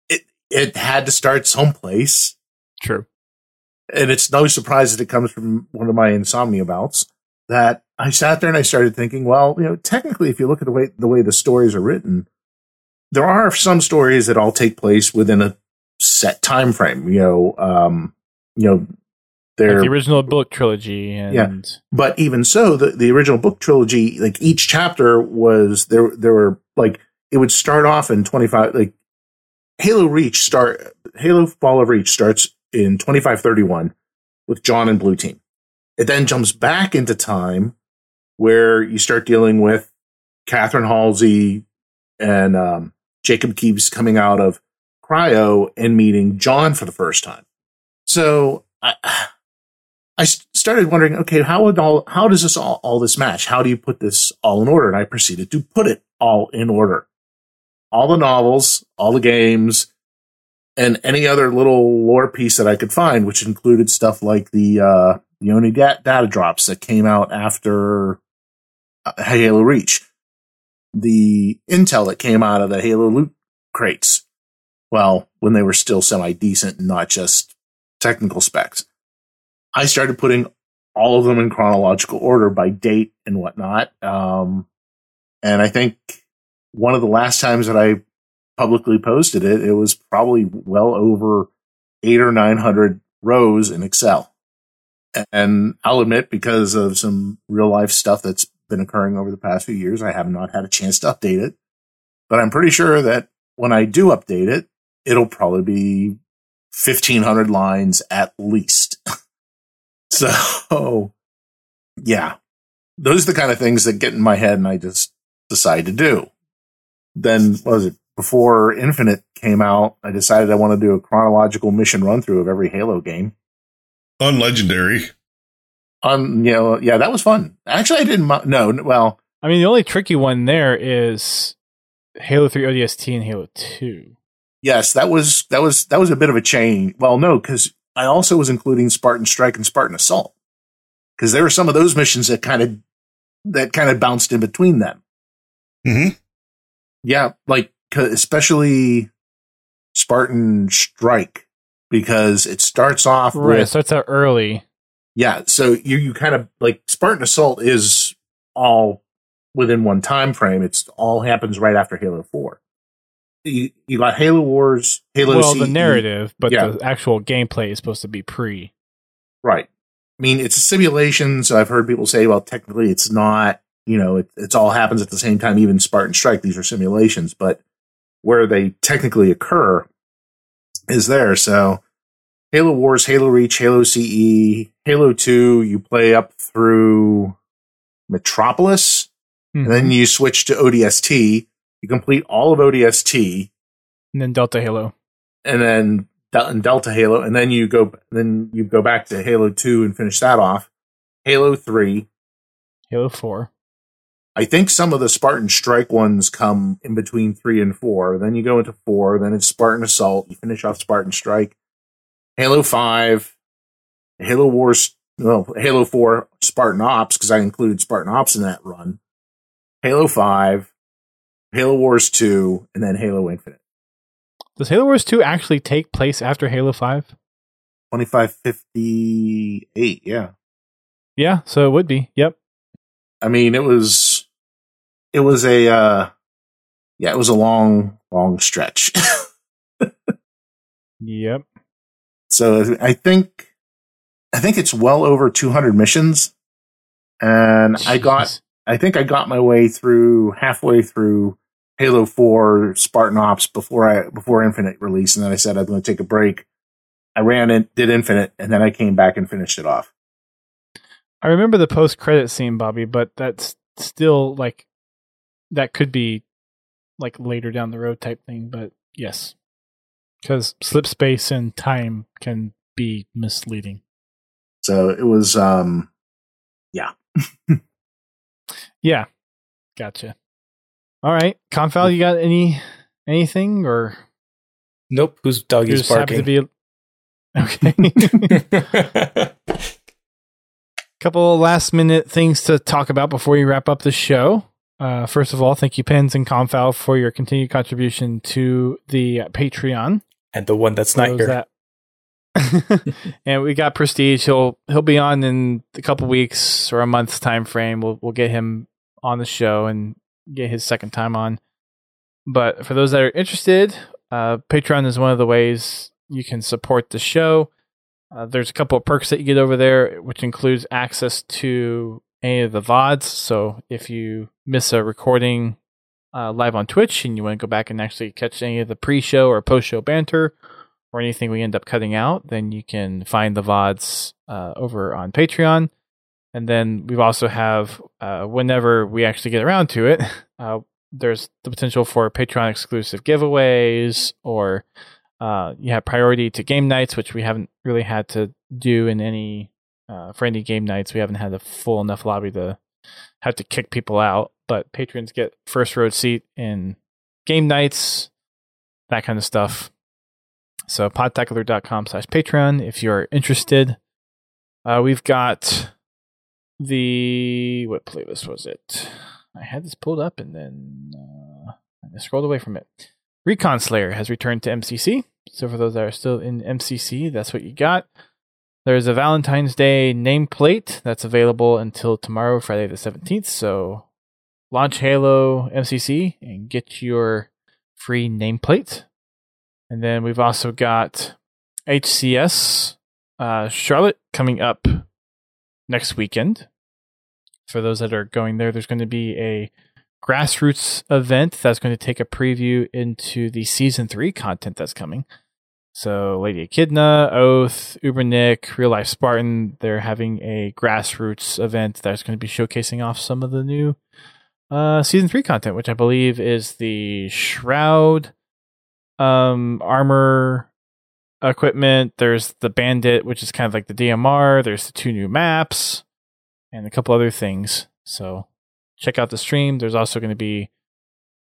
Speaker 3: It, it had to start someplace.
Speaker 1: True.
Speaker 3: And it's no surprise that it comes from one of my insomnia bouts that I sat there and I started thinking, well, you know, technically, if you look at the way, the way the stories are written, there are some stories that all take place within a set time frame, you know, um, you know,
Speaker 1: Like the original book trilogy, and
Speaker 3: Yeah. but even so, the, the original book trilogy, like each chapter was there, there were like, it would start off in 25, like Halo Reach start, Halo Fall of Reach starts in 2531 with John and Blue Team. It then jumps back into time where you start dealing with Catherine Halsey and um, Jacob Keyes coming out of cryo and meeting John for the first time. So I started wondering, okay, how would all, how does this all, all this match? How do you put this all in order? And I proceeded to put it all in order. All the novels, all the games, and any other little lore piece that I could find, which included stuff like the, uh, the only da- data drops that came out after, uh, Halo Reach, the intel that came out of the Halo loot crates. Well, when they were still semi decent and not just technical specs, I started putting all of them in chronological order by date and whatnot. Um, and I think one of the last times that I publicly posted it, it was probably well over eight or 900 rows in Excel. And I'll admit, because of some real life stuff that's been occurring over the past few years, I have not had a chance to update it. But I'm pretty sure that when I do update it, it'll probably be 1500 lines at least. [laughs] so yeah, those are the kind of things that get in my head and I just decide to do. Then was it before Infinite came out? I decided I want to do a chronological mission run through of every Halo game
Speaker 2: on Legendary.
Speaker 3: On you know, yeah, that was fun. Actually, I didn't. No, well,
Speaker 1: I mean, the only tricky one there is Halo Three ODST and Halo Two.
Speaker 3: Yes, that was that was that was a bit of a change. Well, no, because I also was including Spartan Strike and Spartan Assault because there were some of those missions that kind of that kind of bounced in between them.
Speaker 2: hmm
Speaker 3: Yeah, like especially Spartan Strike because it starts off
Speaker 1: right.
Speaker 3: with
Speaker 1: It starts out early.
Speaker 3: yeah. So you you kind of like Spartan Assault is all within one time frame. It's all happens right after Halo Four. You, you got Halo Wars, Halo.
Speaker 1: well, the narrative, but
Speaker 3: Yeah.
Speaker 1: the actual gameplay is supposed to be pre.
Speaker 3: Right. I mean, it's a simulation, so I've heard people say, well, technically it's not, you know, it, it's all happens at the same time, even Spartan Strike, these are simulations, but where they technically occur is there. So Halo Wars, Halo Reach, Halo CE, Halo 2, you play up through Metropolis,
Speaker 1: Mhm.
Speaker 3: and then you switch to ODST, you complete all of ODST,
Speaker 1: and then Delta Halo.
Speaker 3: and then and Delta Halo, and then you go then you go back to Halo Two and finish that off. Halo Three.
Speaker 1: Halo Four.
Speaker 3: I think some of the Spartan Strike ones come in between three and four. Then you go into four. Then it's Spartan Assault. You finish off Spartan Strike. Halo Five, Halo Wars. Well, Halo Four, Spartan Ops because I included Spartan Ops in that run. Halo Five, Halo Wars Two, and then Halo Infinite.
Speaker 1: Does Halo Wars Two actually take place after Halo Five?
Speaker 3: Twenty five fifty eight. Yeah.
Speaker 1: Yeah, so it would be. Yep.
Speaker 3: I mean, it was, it was a, uh, yeah, it was a long, long stretch. [laughs]
Speaker 1: Yep.
Speaker 3: so I think, I think it's well over 200 missions. And I got,
Speaker 1: Jeez.
Speaker 3: I think I got my way through halfway through Halo 4 Spartan Ops before I, before Infinite release. And then I said I'm going to take a break. I ran it, did Infinite, and then I came back and finished it off.
Speaker 1: I remember the post credit scene, Bobby, but that's still like that could be like later down the road type thing. But yes, because slip space and time can be misleading.
Speaker 3: So it was, um,
Speaker 1: Yeah, [laughs] gotcha. All right, Confal, you got any anything or
Speaker 4: Nope. Whose
Speaker 1: you
Speaker 4: doggy's
Speaker 1: just happen to
Speaker 4: barking?
Speaker 1: be [laughs] okay? [laughs] couple of last minute things to talk about before you wrap up the show. Uh, first of all, thank you, Pens and Confal, for your continued contribution to the Patreon.
Speaker 4: and the one that's not here.
Speaker 1: that- [laughs] and we got Prestige. He'll he'll be on in a couple weeks or a month's time frame. We'll we'll get him on the show and get his second time on. But for those that are interested, uh, Patreon is one of the ways you can support the show. Uh, there's a couple of perks that you get over there, which includes access to any of the VODs. So if you miss a recording uh, live on Twitch and you want to go back and actually catch any of the pre show or post show banter or anything we end up cutting out, then you can find the VODs uh, over on Patreon. And then we also have, uh, whenever we actually get around to it, [laughs] uh, there's the potential for Patreon exclusive giveaways or uh, you have priority to game nights, which we haven't really had to do in any uh, for any game nights. We haven't had a full enough lobby to have to kick people out. But patrons get first row seat in game nights, that kind of stuff. So podtacular.com slash Patreon if you're interested. Uh, we've got the what playlist was it? I had this pulled up and then uh, I scrolled away from it. Recon Slayer has returned to MCC. So for those that are still in MCC, that's what you got. There's a Valentine's Day nameplate that's available until tomorrow, Friday the 17th. So launch Halo MCC and get your free nameplate. And then we've also got HCS uh, Charlotte coming up next weekend. For those that are going there, there's going to be a grassroots event that's going to take a preview into the season three content that's coming. So, Lady Echidna, Oath, Ubernick, Real Life Spartan, they're having a grassroots event that's going to be showcasing off some of the new uh, season three content, which I believe is the Shroud um, armor equipment. There's the Bandit, which is kind of like the DMR. There's the two new maps and a couple other things. So, check out the stream. There's also going to be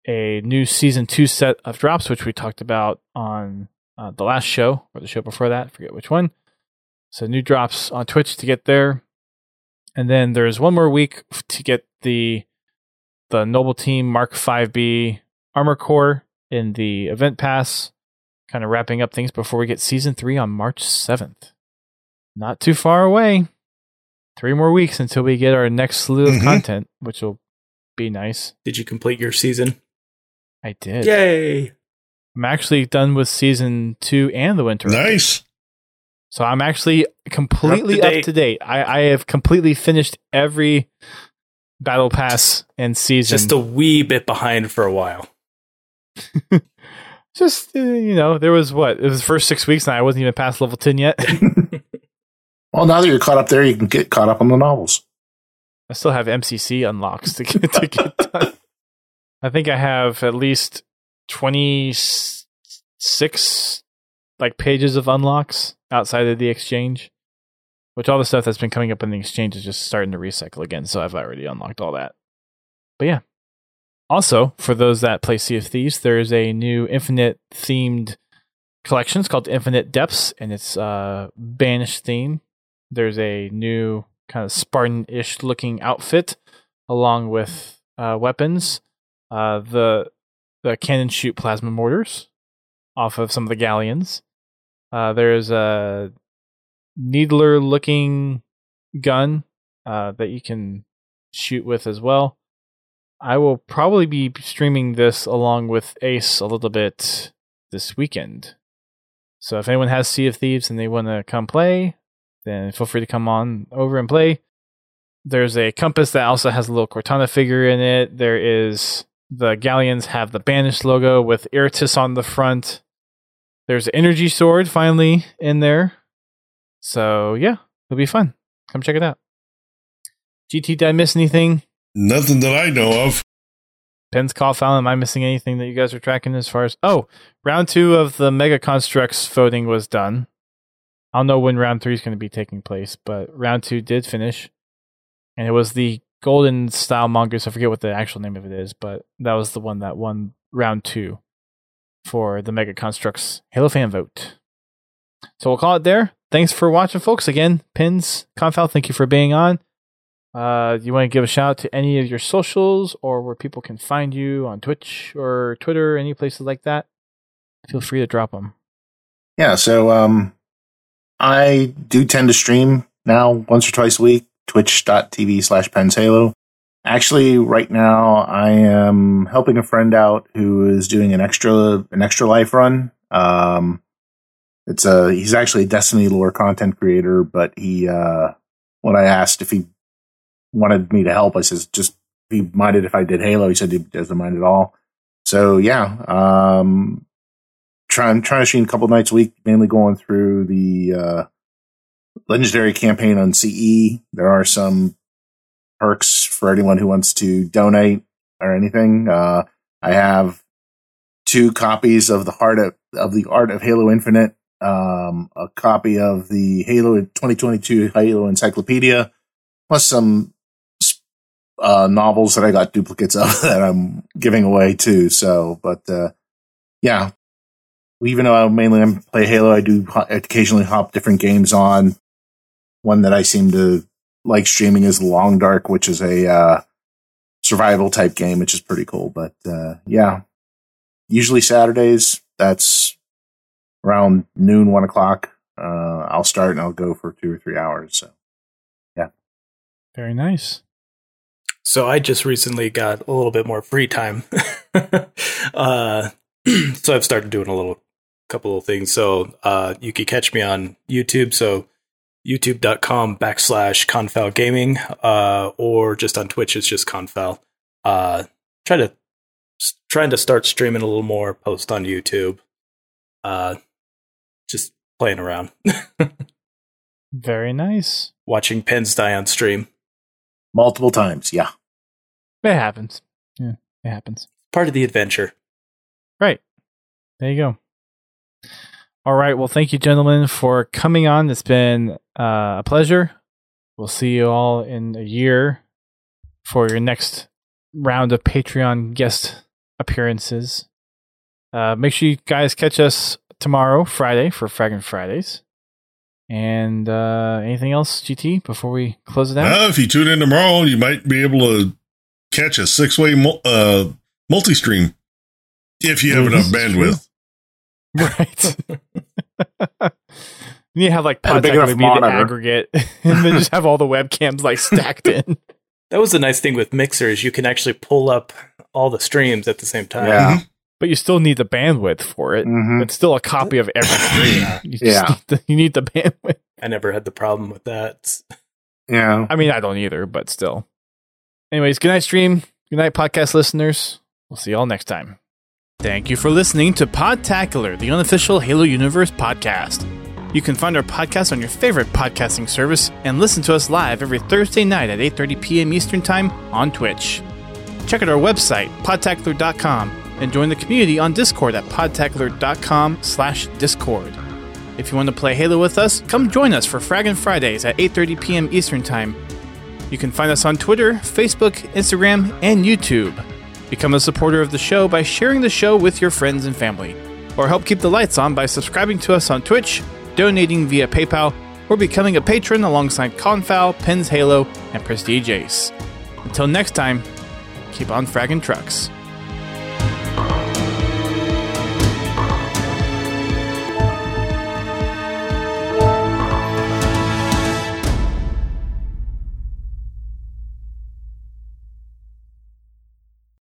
Speaker 1: a new season two set of drops, which we talked about on uh, the last show or the show before that. Forget which one. So new drops on Twitch to get there, and then there's one more week to get the the Noble Team Mark 5B Armor Core in the event pass. Kind of wrapping up things before we get season three on March 7th. Not too far away. Three more weeks until we get our next slew of
Speaker 2: Mhm.
Speaker 1: content, which will be nice.
Speaker 4: Did you complete your season?
Speaker 1: I did.
Speaker 4: Yay!
Speaker 1: I'm actually done with season two and the winter.
Speaker 2: Nice.
Speaker 1: So I'm actually completely
Speaker 4: Up to
Speaker 1: up
Speaker 4: date.
Speaker 1: to date. I, I have completely finished every battle pass and season.
Speaker 4: Just a wee bit behind for a while. [laughs]
Speaker 1: Just, uh, you know, there was what? It was the first six weeks and I wasn't even past level 10 yet. [laughs]
Speaker 3: Well, now that you're caught up there, you can get caught up on the novels.
Speaker 1: I still have MCC unlocks to get, to get [laughs] done. I think I have at least 26 like pages of unlocks outside of the exchange. Which all the stuff that's been coming up in the exchange is just starting to recycle again, so I've already unlocked all that. But yeah. Also, for those that play Sea of Thieves, there's a new Infinite themed collection. It's called Infinite Depths, and it's uh banished theme. There's a new kind of Spartan-ish looking outfit, along with uh, weapons. Uh, the the cannon shoot plasma mortars off of some of the galleons. Uh, there's a needler looking gun uh, that you can shoot with as well. I will probably be streaming this along with Ace a little bit this weekend. So if anyone has Sea of Thieves and they want to come play, then feel free to come on over and play. There's a compass that also has a little Cortana figure in it. There is the galleons have the banished logo with Iratus on the front. There's an energy sword finally in there. So yeah, it'll be fun. Come check it out. GT, did I miss anything?
Speaker 2: Nothing that I know of.
Speaker 1: Penn's call. Am I missing anything that you guys are tracking as far as? Oh, round two of the Mega Construx voting was done. I don't know when round three is going to be taking place, but round two did finish, and it was the Golden Style Mongoose. I forget what the actual name of it is, but that was the one that won round two for the Mega Construx Halo fan vote. So we'll call it there. Thanks for watching, folks. Again, Pens, Confal, thank you for being on. Uh, you want to give a shout out to any of your socials or where people can find you on Twitch or Twitter, any places like that? Feel free to drop them.
Speaker 3: Yeah, so um, I do tend to stream now once or twice a week, twitch.tv slash penshalo. Actually, right now I am helping a friend out who is doing an extra an extra life run. Um, it's a he's actually a Destiny lore content creator, but he uh, when I asked if he wanted me to help, I says just he minded if I did Halo. He said he doesn't mind at all. So yeah, um, trying trying to stream a couple nights a week, mainly going through the uh, legendary campaign on CE. There are some perks for anyone who wants to donate or anything. Uh, I have two copies of the heart of, of the art of Halo Infinite, um, a copy of the Halo 2022 Halo Encyclopedia, plus some uh, novels that I got duplicates of [laughs] that I'm giving away too. So, but uh, yeah, even though I mainly play Halo, I do occasionally hop different games on. One that I seem to like streaming is Long Dark, which is a uh, survival type game, which is pretty cool. But uh, yeah, usually Saturdays. That's around noon, one o'clock. Uh, I'll start and I'll go for two or three hours. So yeah.
Speaker 1: Very nice.
Speaker 4: So I just recently got a little bit more free time. [laughs] uh, [clears throat] so I've started doing a little couple of things. So uh, you can catch me on YouTube. So youtube.com backslash confal gaming uh, or just on Twitch. It's just confal. Uh, try to trying to start streaming a little more. Post on YouTube. Uh, just playing around, [laughs]
Speaker 1: Very nice.
Speaker 4: watching pens die on stream.
Speaker 3: Multiple times, yeah.
Speaker 1: It happens. Yeah, it happens.
Speaker 4: Part of the adventure.
Speaker 1: Right. There you go. All right. Well, thank you, gentlemen, for coming on. It's been uh, a pleasure. We'll see you all in a year for your next round of Patreon guest appearances. Uh, make sure you guys catch us tomorrow, Friday, for Fragging Fridays. And uh, anything else, GT, before we close it out?
Speaker 2: Uh, if you tune in tomorrow, you might be able to catch a six way mul- uh, multi stream if you have enough bandwidth. [laughs]
Speaker 1: Right. [laughs] you need to have like
Speaker 3: And a big
Speaker 1: Podtech
Speaker 3: enough
Speaker 1: would be the
Speaker 3: monitor.
Speaker 1: aggregate, [laughs] and then just have all the webcams like stacked in.
Speaker 4: That was the nice thing with mixers. You can actually pull up all the streams at the same time.
Speaker 3: Yeah.
Speaker 1: But you still need the bandwidth for it.
Speaker 3: Mhm.
Speaker 1: It's still a copy of every [laughs] stream. You just
Speaker 3: Yeah.
Speaker 1: need [laughs] the, you need the bandwidth.
Speaker 4: I never had the problem with that.
Speaker 3: Yeah.
Speaker 1: I mean, I don't either, but still. Anyways, good night, stream. Good night, podcast listeners. We'll see you all next time. Thank you for listening to Podtacular, the unofficial Halo Universe podcast. You can find our podcast on your favorite podcasting service and listen to us live every Thursday night at 8:30 p.m. Eastern Time on Twitch. Check out our website, podtacular.com, and join the community on Discord at podtacular.com slash discord. If you want to play Halo with us, come join us for Fraggin' Fridays at 8:30 p.m. Eastern Time. You can find us on Twitter, Facebook, Instagram, and YouTube. Become a supporter of the show by sharing the show with your friends and family, or help keep the lights on by subscribing to us on Twitch, donating via PayPal, or becoming a patron alongside Confal, Pens Halo, and Prestige Ace. Until next time, keep on fragging trucks.